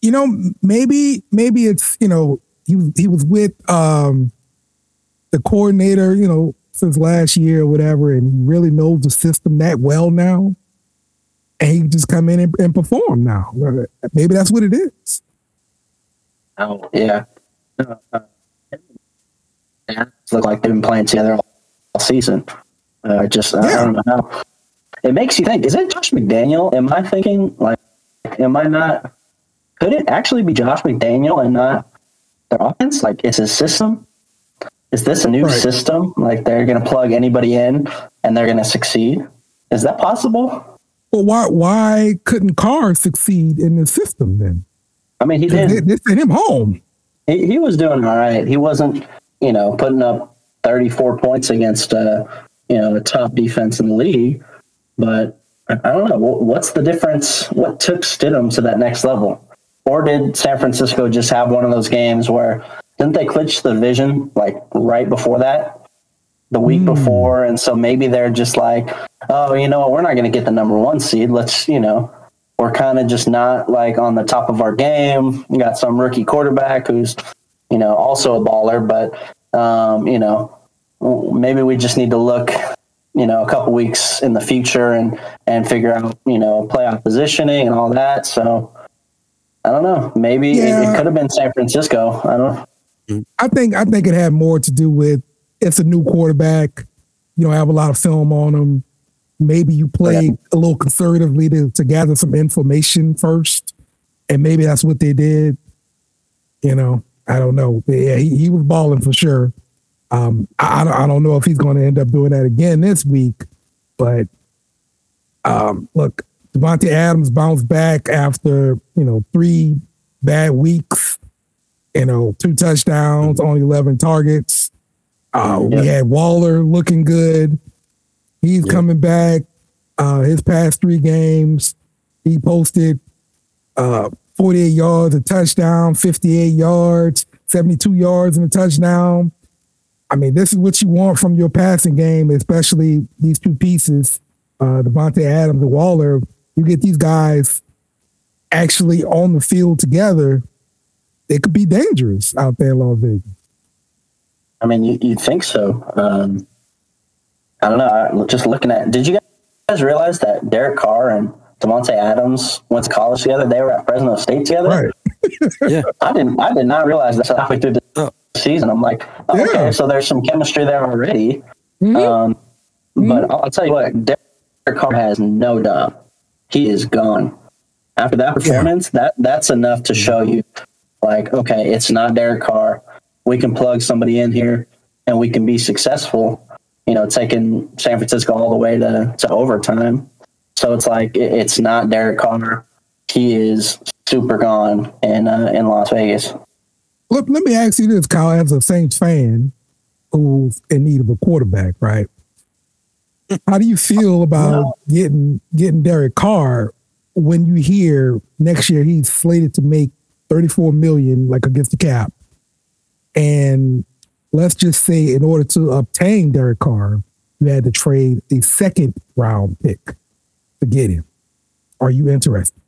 You know, maybe maybe it's you know he was he was with um the coordinator, you know, since last year or whatever, and he really knows the system that well now. And he just come in and, and perform now. Maybe that's what it is. Oh yeah. Uh, uh, yeah, look like they've been playing together all, all season. Uh, just yeah. I don't know. It makes you think: Is it Josh McDaniel? Am I thinking like? Am I not? Could it actually be Josh McDaniel and not their offense? Like, is his system? Is this a new right. system? Like they're going to plug anybody in and they're going to succeed? Is that possible? Well, why why couldn't Carr succeed in the system then? I mean, he did. They, they sent him home. He, he was doing all right. He wasn't, you know, putting up 34 points against, uh, you know, the top defense in the league. But I don't know. What's the difference? What took Stidham to that next level? Or did San Francisco just have one of those games where didn't they clinch the division like right before that, the week mm. before? And so maybe they're just like, oh, you know what? We're not going to get the number one seed. Let's, you know, we're kind of just not like on the top of our game. We got some rookie quarterback who's, you know, also a baller, but, um, you know, maybe we just need to look, you know, a couple weeks in the future and, and figure out, you know, playoff positioning and all that. So I don't know. Maybe yeah. it, it could have been San Francisco. I don't know. I think, I think it had more to do with it's a new quarterback. You don't have a lot of film on him maybe you play a little conservatively to, to gather some information first, and maybe that's what they did. You know, I don't know. Yeah, he, he was balling for sure. Um, I, I don't know if he's going to end up doing that again this week, but um, look, Davante Adams bounced back after you know three bad weeks. You know, two touchdowns, only eleven targets. Uh, We had Waller looking good. He's coming back. Uh, his past three games, he posted uh, 48 yards, a touchdown, 58 yards, 72 yards, and a touchdown. I mean, this is what you want from your passing game, especially these two pieces, uh, Davante Adams and Waller. You get these guys actually on the field together, it could be dangerous out there in Las Vegas. I mean, you, would think so. Um, I don't know. I, just looking at, did you guys realize that Derek Carr and Davante Adams went to college together? They were at Fresno State together. Right. yeah. I didn't. I did not realize that halfway through the oh. season. I'm like, oh, yeah. okay, so there's some chemistry there already. Mm-hmm. Um, mm-hmm. But I'll, I'll tell you what, Derek Carr has no doubt. He is gone. After that performance, yeah. that that's enough to show you, like, okay, it's not Derek Carr. We can plug somebody in here, and we can be successful you know, taking San Francisco all the way to, to overtime. So it's like it, it's not Derek Carr. He is super gone in uh, in Las Vegas. Look, let me ask you this, Kyle, as a Saints fan who's in need of a quarterback, right? How do you feel about getting getting Derek Carr when you hear next year he's slated to make 34 million like against the cap and let's just say in order to obtain Derek Carr, you had to trade a second round pick to get him. Are you interested?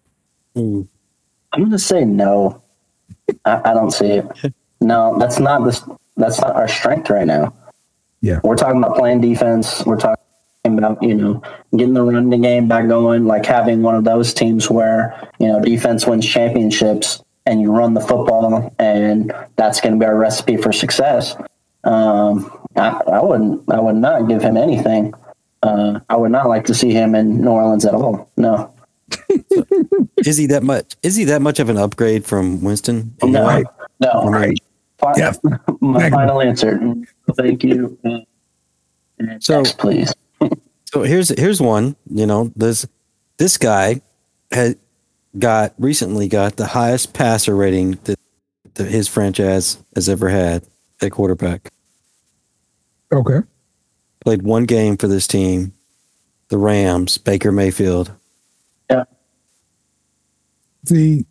Mm. I'm going to say no. I, I, don't see it. No, that's not this. That's not our strength right now. Yeah, we're talking about playing defense. We're talking about you know getting the running game back going, like having one of those teams where you know defense wins championships and you run the football, and that's going to be our recipe for success. Um, I, I, wouldn't. I would not give him anything. Uh, I would not like to see him in New Orleans at all. No. is he that much? Is he that much of an upgrade from Winston? No, right. no. Right. Yeah. My final answer. Thank you. so Next, please. So here's here's one. You know, this this guy had got recently got the highest passer rating that, that his franchise has ever had at quarterback. Okay. Played one game for this team, the Rams. Baker Mayfield. Yeah. See,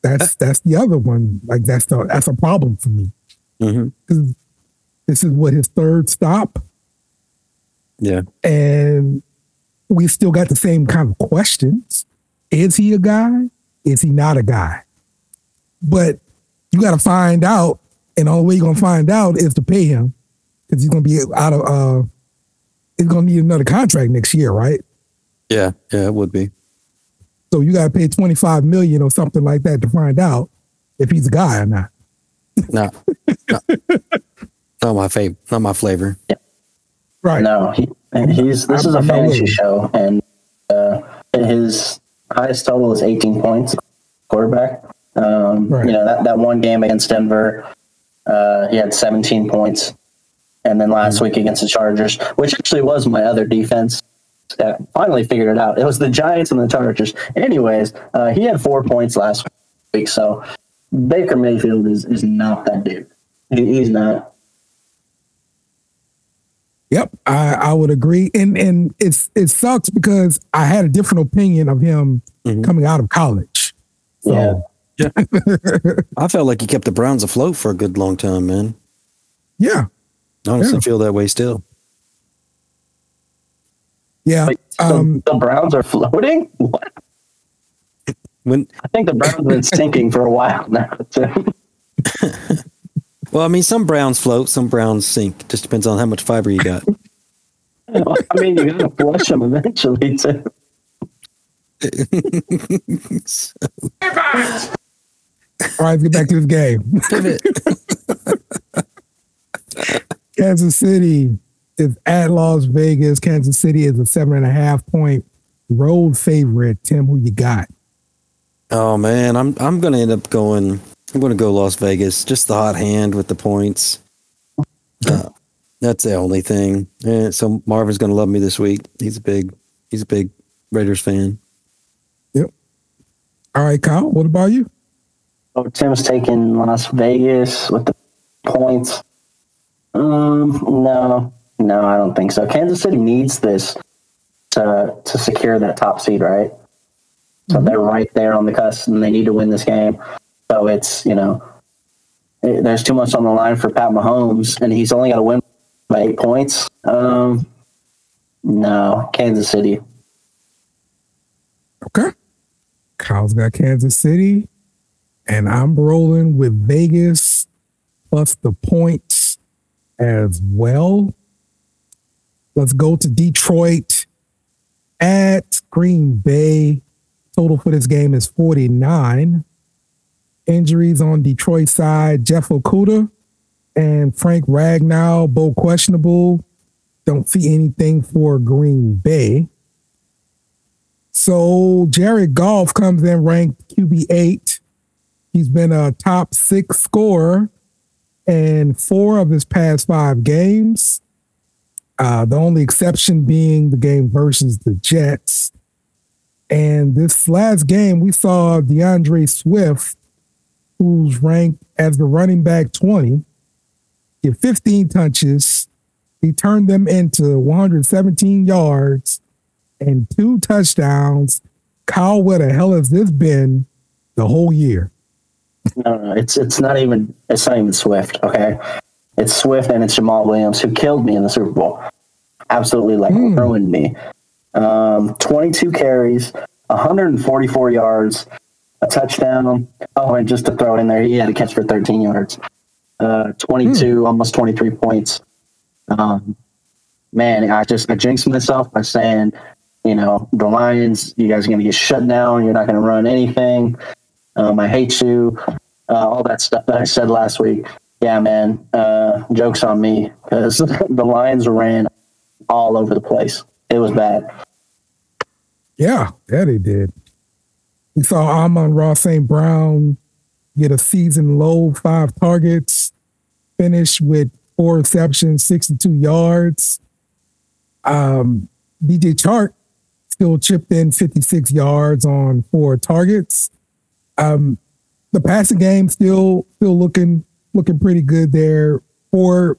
that's that's the other one. Like that's the that's a problem for me. Mm-hmm. 'Cause This is what his third stop, Yeah. and we still got the same kind of questions. Is he a guy? Is he not a guy? But you got to find out, and the only way you're gonna find out is to pay him because he's gonna be out of. uh He's gonna need another contract next year, right? Yeah. Yeah. It would be. So you got to pay 25 million or something like that to find out if he's a guy or not. No. not, not my favorite. Not my flavor. Right. No, he, and he's this I'm- is a fantasy show, and uh, his highest total is 18 points. Quarterback. Um, Right. You know that, that one game against Denver, uh, he had 17 points, and then last Mm-hmm. week against the Chargers, which actually was my other defense. Uh, finally figured it out. It was the Giants and the Chargers. Anyways, uh, he had four points last week. So Baker Mayfield is, is not that dude. He, he's not. Yep, I, I would agree, and and it's it sucks because I had a different opinion of him coming out of college. Yeah. Yeah. I felt like he kept the Browns afloat for a good long time, man. Yeah, I honestly Yeah. feel that way still. yeah. So Um, the Browns are floating. What? When I think the Browns have been sinking for a while now. Too. well, I mean, some Browns float, some Browns sink. Just depends on how much fiber you got. I mean, you got to flush them eventually too. all right, let's get back to this game. Pivot. Kansas City is at Las Vegas. Kansas City is a seven and a half point road favorite. Tim, who you got? Oh man, I'm I'm gonna end up going. I'm gonna go Las Vegas. Just the hot hand with the points. Uh, that's the only thing. And so Marvin's gonna love me this week. He's a big he's a big Raiders fan. Yep. All right, Kyle. What about you? Oh, Tim's taking Las Vegas with the points. Um, no, no, I don't think so. Kansas City needs this to to secure that top seed, right? So they're right there on the cusp, and they need to win this game. So it's you know, it- there's too much on the line for Pat Mahomes, and he's only got to win by eight points. Um, no, Kansas City. Okay. Kyle's got Kansas City, and I'm rolling with Vegas plus the points as well. Let's go to Detroit at Green Bay. Total for this game is 49. Injuries on Detroit side, Jeff Okudah and Frank Ragnow, both questionable. Don't see anything for Green Bay. So Jared Goff comes in ranked QB eight. He's been a top six scorer in four of his past five games. Uh, the only exception being the game versus the Jets. And this last game, we saw D'Andre Swift, who's ranked as the running back 20, get 15 touches. He turned them into 117 yards and two touchdowns. Kyle, where the hell has this been the whole year? No, no, it's it's not even it's not even Swift. Okay, it's Swift and it's Jamaal Williams who killed me in the Super Bowl. Absolutely, like ruined me. Um, Twenty-two carries, 144 yards, a touchdown. Oh, and just to throw it in there, he had a catch for 13 yards. Uh, 22, almost 23 points. Um, man, I just I jinxed myself by saying, you know, the Lions, you guys are going to get shut down. You're not going to run anything. Um, I hate you. Uh, all that stuff that I said last week. Yeah, man. Uh, jokes on me because the Lions ran all over the place. It was bad. Yeah, yeah, they did. We saw Amon-Ra St. Brown get a season low, five targets, finish with four receptions, 62 yards. Um, DJ Chark still chipped in 56 yards on four targets. Um, the passing game still still looking looking pretty good there for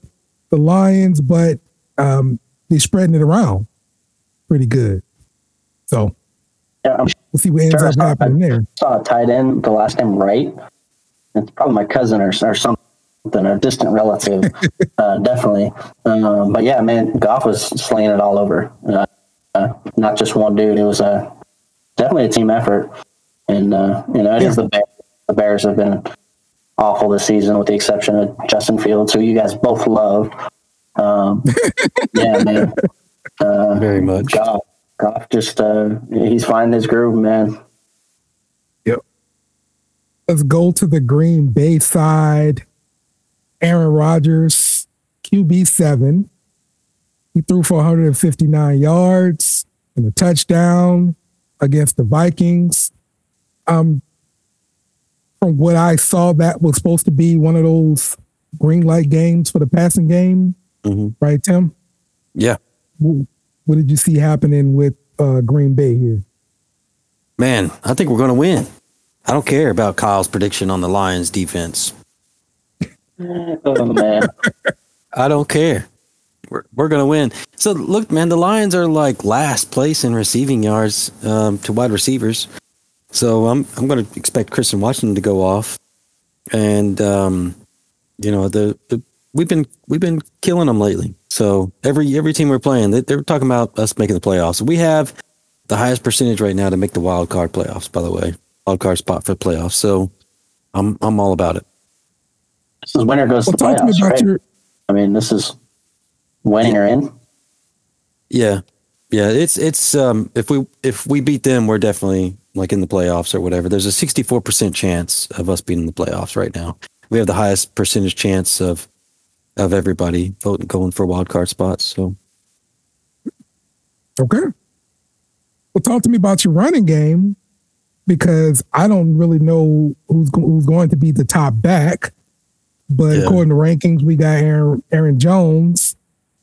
the Lions, but um, they're spreading it around pretty good. So Yeah, I'm we'll see what ends sure I up saw, happening there. saw a tight end, the last name Wright. It's probably my cousin or, or something, a distant relative, uh, definitely. Um, but yeah, man, Goff was slaying it all over. Uh, uh, not just one dude. It was a definitely a team effort, and uh, you know it is the Bears. The Bears have been awful this season, with the exception of Justin Fields, who you guys both love. Um, yeah, man. Uh, Very much. Goff, Goff just uh, he's finding his groove, man. Yep. Let's go to the Green Bay side. Aaron Rodgers, QB seven. He threw for 159 yards and a touchdown against the Vikings. Um, from what I saw, that was supposed to be one of those green light games for the passing game, Mhm. right, Tim? Yeah. Wh- What did you see happening with uh, Green Bay here? Man, I think we're going to win. I don't care about Kyle's prediction on the Lions defense. Oh man. I don't care. We're, we're going to win. So, look, man, the Lions are like last place in receiving yards um, to wide receivers. So, I'm I'm going to expect Christian Washington to go off. And, um, you know, the, the we've been we've been killing them lately. So, every every team we're playing, they, they're talking about us making the playoffs. We have the highest percentage right now to make the wild card playoffs, by the way. Wild card spot for playoffs. So, I'm I'm all about it. This is winner goes Well, to talk playoffs, about right? your I mean, this is winning or in. Yeah. Yeah, it's it's um if we if we beat them, we're definitely like in the playoffs or whatever. There's a 64% chance of us being in the playoffs right now. We have the highest percentage chance of of everybody voting going for wild card spots. So Okay. Well, talk to me about your running game because I don't really know who's who's going to be the top back. But Yeah. according to rankings, we got Aaron Aaron Jones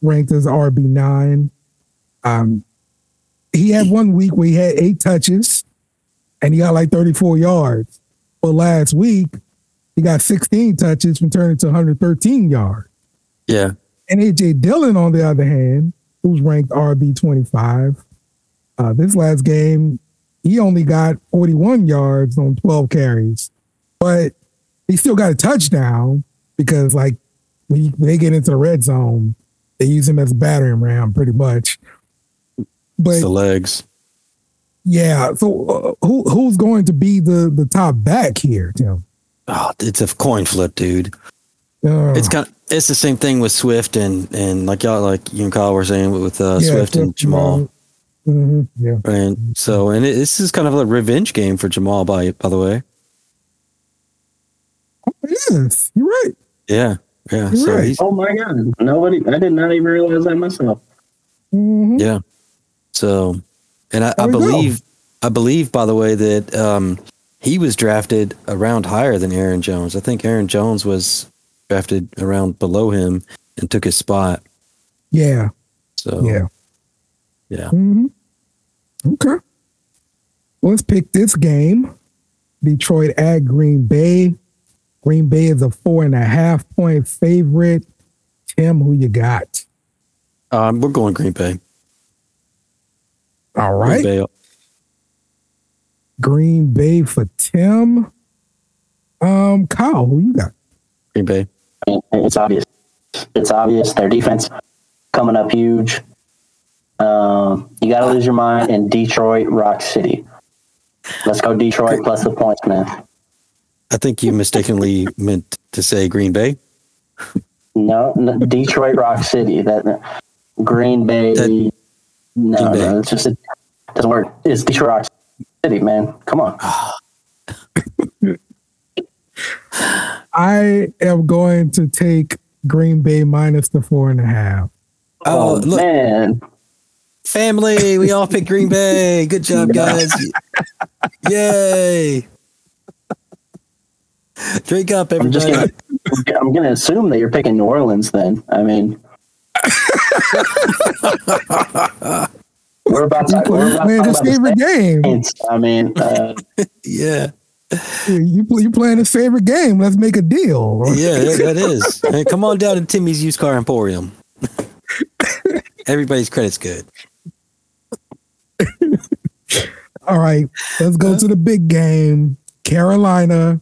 ranked as RB nine. Um, he had one week where he had eight touches, and he got like thirty four yards. But last week, he got sixteen touches and turned it to one hundred thirteen yards. Yeah. And AJ Dillon, on the other hand, who's ranked RB 25, uh, this last game, he only got 41 yards on 12 carries, but he still got a touchdown because, like, when, you, when they get into the red zone, they use him as a battering ram pretty much. But It's the legs. yeah, so uh, who who's going to be the the top back here, Tim? Oh, it's a coin flip, dude. Uh, It's kind of it's the same thing with Swift and and like y'all like you and Kyle were saying with uh, Yeah, Swift and Swift, Jamaal. mhm, yeah. And so and it, this is kind of a revenge game for Jamaal by by the way. Yes, you're right. Yeah. Yeah. You're so right. he's Oh my god! Nobody, I did not even realize that myself. Mhm. Yeah. So, and I, I There we go. believe, I believe, by the way, that um, he was drafted a round higher than Aaron Jones. I think Aaron Jones was drafted around below him and took his spot. Yeah, So, yeah. yeah. hmm Okay. Let's pick this game. Detroit at Green Bay. Green Bay is a four and a half point favorite. Tim, who you got? Um, we're going Green Bay. All Green. Bay. Green Bay for Tim. Um, Kyle, who you got? Green Bay. I mean, it's obvious. It's obvious. Their defense coming up huge. Um, you got to lose your mind in Detroit, Rock City. Let's go Detroit plus the points, man. I think you mistakenly meant to say Green Bay. No, no Detroit, Rock City. That Green Bay. That- no, Green Bay. no, it's just it doesn't work. It's Detroit, Rock City, man. Come on. I am going to take Green Bay minus the four and a half. Oh, look, man. family, we all picked Green Bay. Good job, guys. Yay. Drink up, I'm just gonna. I'm gonna assume that you're picking New Orleans. Then I mean, we're about to, You we're about to playing his the favorite game. I mean, uh, Yeah. You you playing his favorite game. Let's make a deal. Yeah, that, that is. Hey, come on down to Timmy's Used Car Emporium. Everybody's credit's good. All right, let's go to the big game. Carolina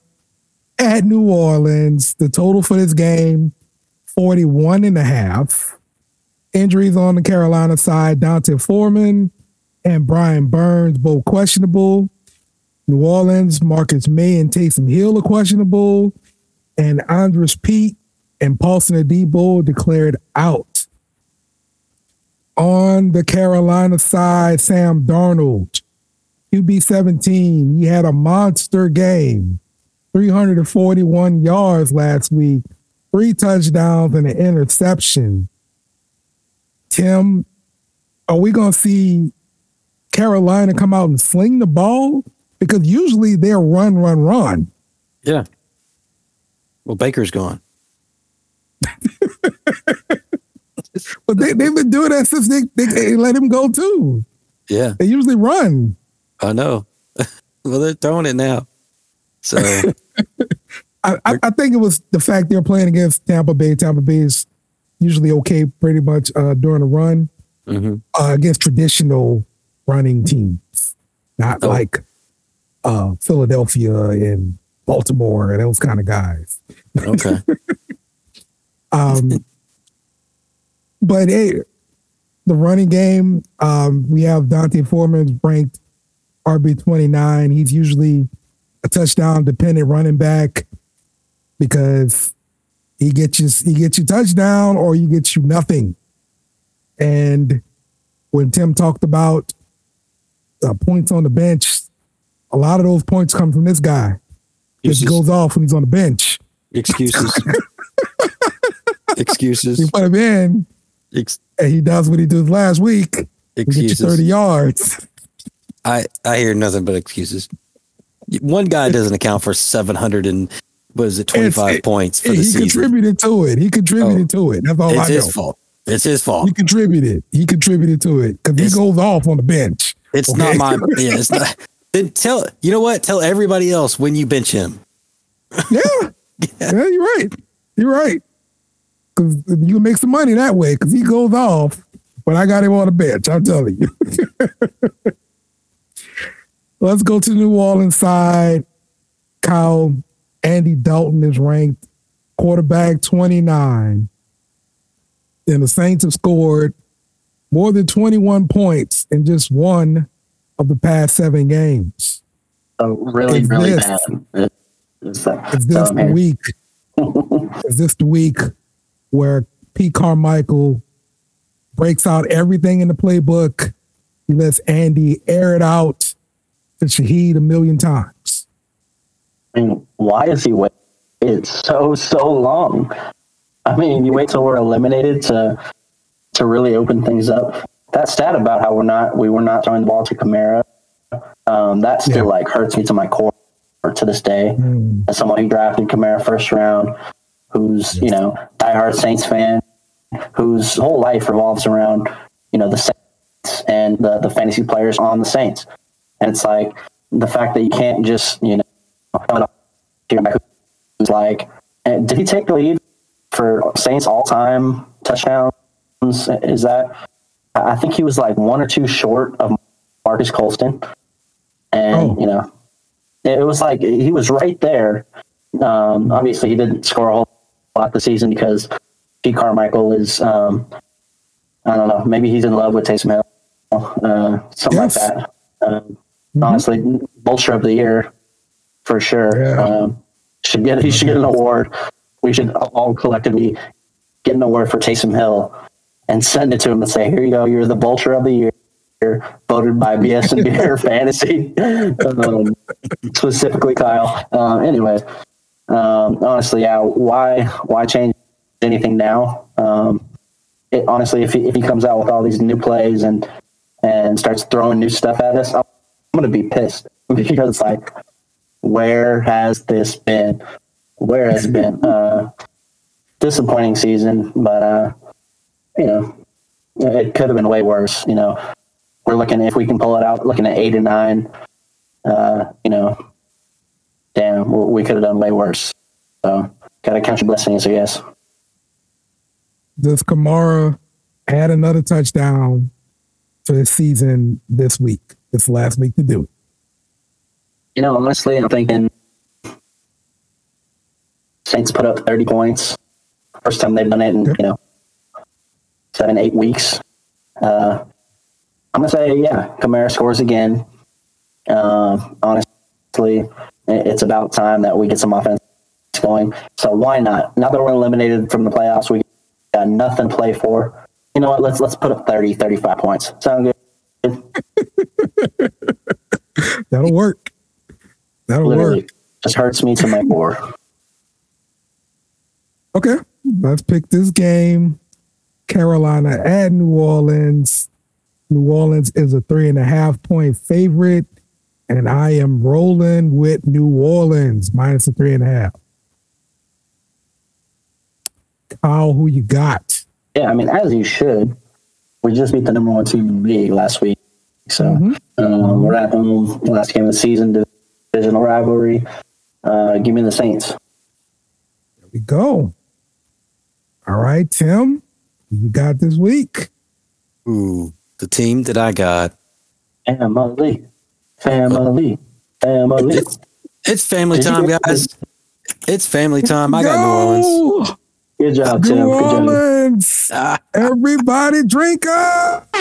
at New Orleans. The total for this game, 41 and a half. Injuries on the Carolina side, D'Onta Foreman and Brian Burns, both questionable. New Orleans, Marcus Maye and Taysom Hill are questionable. And Andrus Peat and Paulson Adebo declared out. On the Carolina side, Sam Darnold, QB 17. He had a monster game, 341 yards last week, three touchdowns and an interception. Tim, are we going to see Carolina come out and sling the ball? Because usually they're run, run, run. Yeah. Well, Baker's gone. But they, they've been doing that since they, they, they let him go too. Yeah, They usually run. I know. well, they're throwing it now. So I, I, I think it was the fact they're playing against Tampa Bay. Tampa Bay is usually okay pretty much uh, during a run mhm. uh, against traditional running teams, not Oh. like uh, Philadelphia and Baltimore and those kind of guys. okay. Um, but hey, the running game, um, we have D'Onta Foreman ranked RB twenty nine. He's usually a touchdown dependent running back because he gets you he gets you touchdown or you get you nothing. And when Tim talked about uh, points on the bench, a lot of those points come from this guy. Just goes off when he's on the bench. Excuses. Excuses. You put him in, Ex- and he does what he did last week. He get you excuses. 30 yards. I I hear nothing but excuses. One guy doesn't account for seven hundred and was it twenty five points for he the season. He contributed to it. He contributed oh. to it. That's all I know. It's his fault. It's his fault. He contributed. He contributed to it because he goes off on the bench. It's Okay? not my. Yeah, it's not. Then tell you know what? Tell everybody else when you bench him. yeah. yeah, you're right. You're right. Because you can make some money that way because he goes off, but I got him on the bench. I'm telling you. Let's go to the New Orleans side. Kyle, Andy Dalton is ranked quarterback 29. And the Saints have scored more than 21 points in just one of the past seven games. so really, Is really this- bad. Is this the week? is this the week where Pete Carmichael breaks out everything in the playbook? He lets Andy air it out to Shaheed a million times. I mean, why is he waiting It's so so long? I mean, you wait till we're eliminated to to really open things up. That stat about how we're not we were not throwing the ball to Kamara, um, that still Yeah. like hurts me to my core to this day. Mm. As someone who drafted Kamara first round, who's you know diehard Saints fan, whose whole life revolves around you know the Saints and the the fantasy players on the Saints, and it's like the fact that you can't just you know who's like, did he take the lead for Saints all time touchdowns? Is that? I think he was like one or two short of Marques Colston, and Oh. you know, it was like he was right there. Um, obviously, he didn't score a whole lot this season because Pete Carmichael is, um, I don't know, maybe he's in love with Taysom Hill, uh, something Yes. like that. Um, Honestly, vulture of the year for sure. Yeah. Um, should get he should get an award. We should all collectively get an award for Taysom Hill and send it to him and say, "Here you go. You're the vulture of the year." Voted by BS and Beer Fantasy, um, specifically Kyle. Uh, anyway, um, honestly, yeah. Why why change anything now? Um, it, honestly, if he, if he comes out with all these new plays and and starts throwing new stuff at us, I'm, I'm going to be pissed because it's like, where has this been? Where has it been? Uh, disappointing season, but uh, you know, it could have been way worse. You know, we're looking if we can pull it out, looking at eight and nine. Uh, you know, damn, we could have done way worse. So, gotta count your blessings, I guess. Does Kamara add another touchdown for this season this week? This last week to do it. You know, honestly, I'm thinking Saints put up 30 points. First time they've done it in, you know, seven, eight weeks. Uh, I'm going to say, yeah, Kamara scores again. Uh, honestly, it's about time that we get some offense going. So why not? Now that we're eliminated from the playoffs, we got nothing to play for. You know what? Let's let's put up 30, 35 points. Sound good? That'll work. That'll Literally, work. just hurts me to my core. Okay, let's pick this game. Carolina at New Orleans. New Orleans is a three and a half point favorite, and I am rolling with New Orleans minus a three and a half. Kyle, who you got? Yeah, I mean, as you should. We just beat the number one team in the league last week. So um, we're at home. Last game of the season, divisional rivalry. Uh, give me the Saints. There we go. All right, Tim, you got this week? Ooh, the team that I got. Family. Family. Family. It's, it's family time, guys. It's family time. I got New Orleans. Good job, Tim. New Good job. Orleans. Everybody drink up.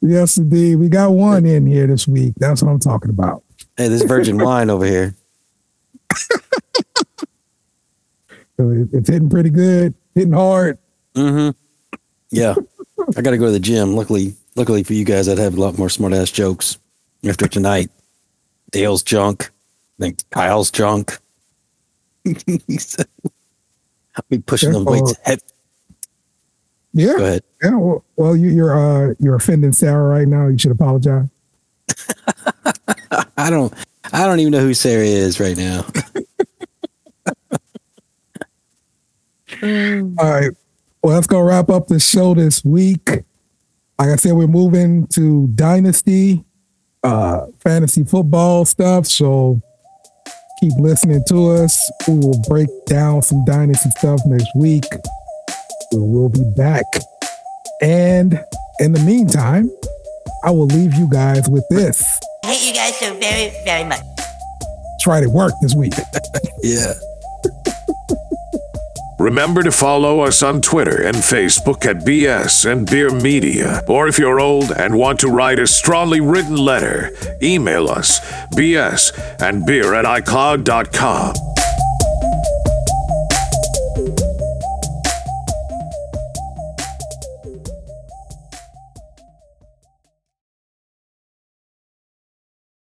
yes, indeed. We got one in here this week. That's what I'm talking about. Hey, this virgin wine over here. So It's hitting pretty good, hitting hard. Mm-hmm. Yeah. I gotta go to the gym. Luckily, luckily for you guys, I'd have a lot more smart ass jokes after tonight. Dale's junk. I think Kyle's junk. I'll be pushing them weights. Head. Yeah. Go ahead. Yeah. Well, well you, you're uh, you're offending Sarah right now. You should apologize. I don't I don't even know who Sarah is right now. All right. Well, that's gonna wrap up the show this week. Like I said, we're moving to dynasty, uh, fantasy football stuff. So keep listening to us. We will break down some dynasty stuff next week. We will be back. And in the meantime, I will leave you guys with this. I hate you guys so very, very much. Try to work this week. yeah. Remember to follow us on Twitter and Facebook at BS and Beer Media. Or if you're old and want to write a strongly written letter, email us bs and beer at icloud.com.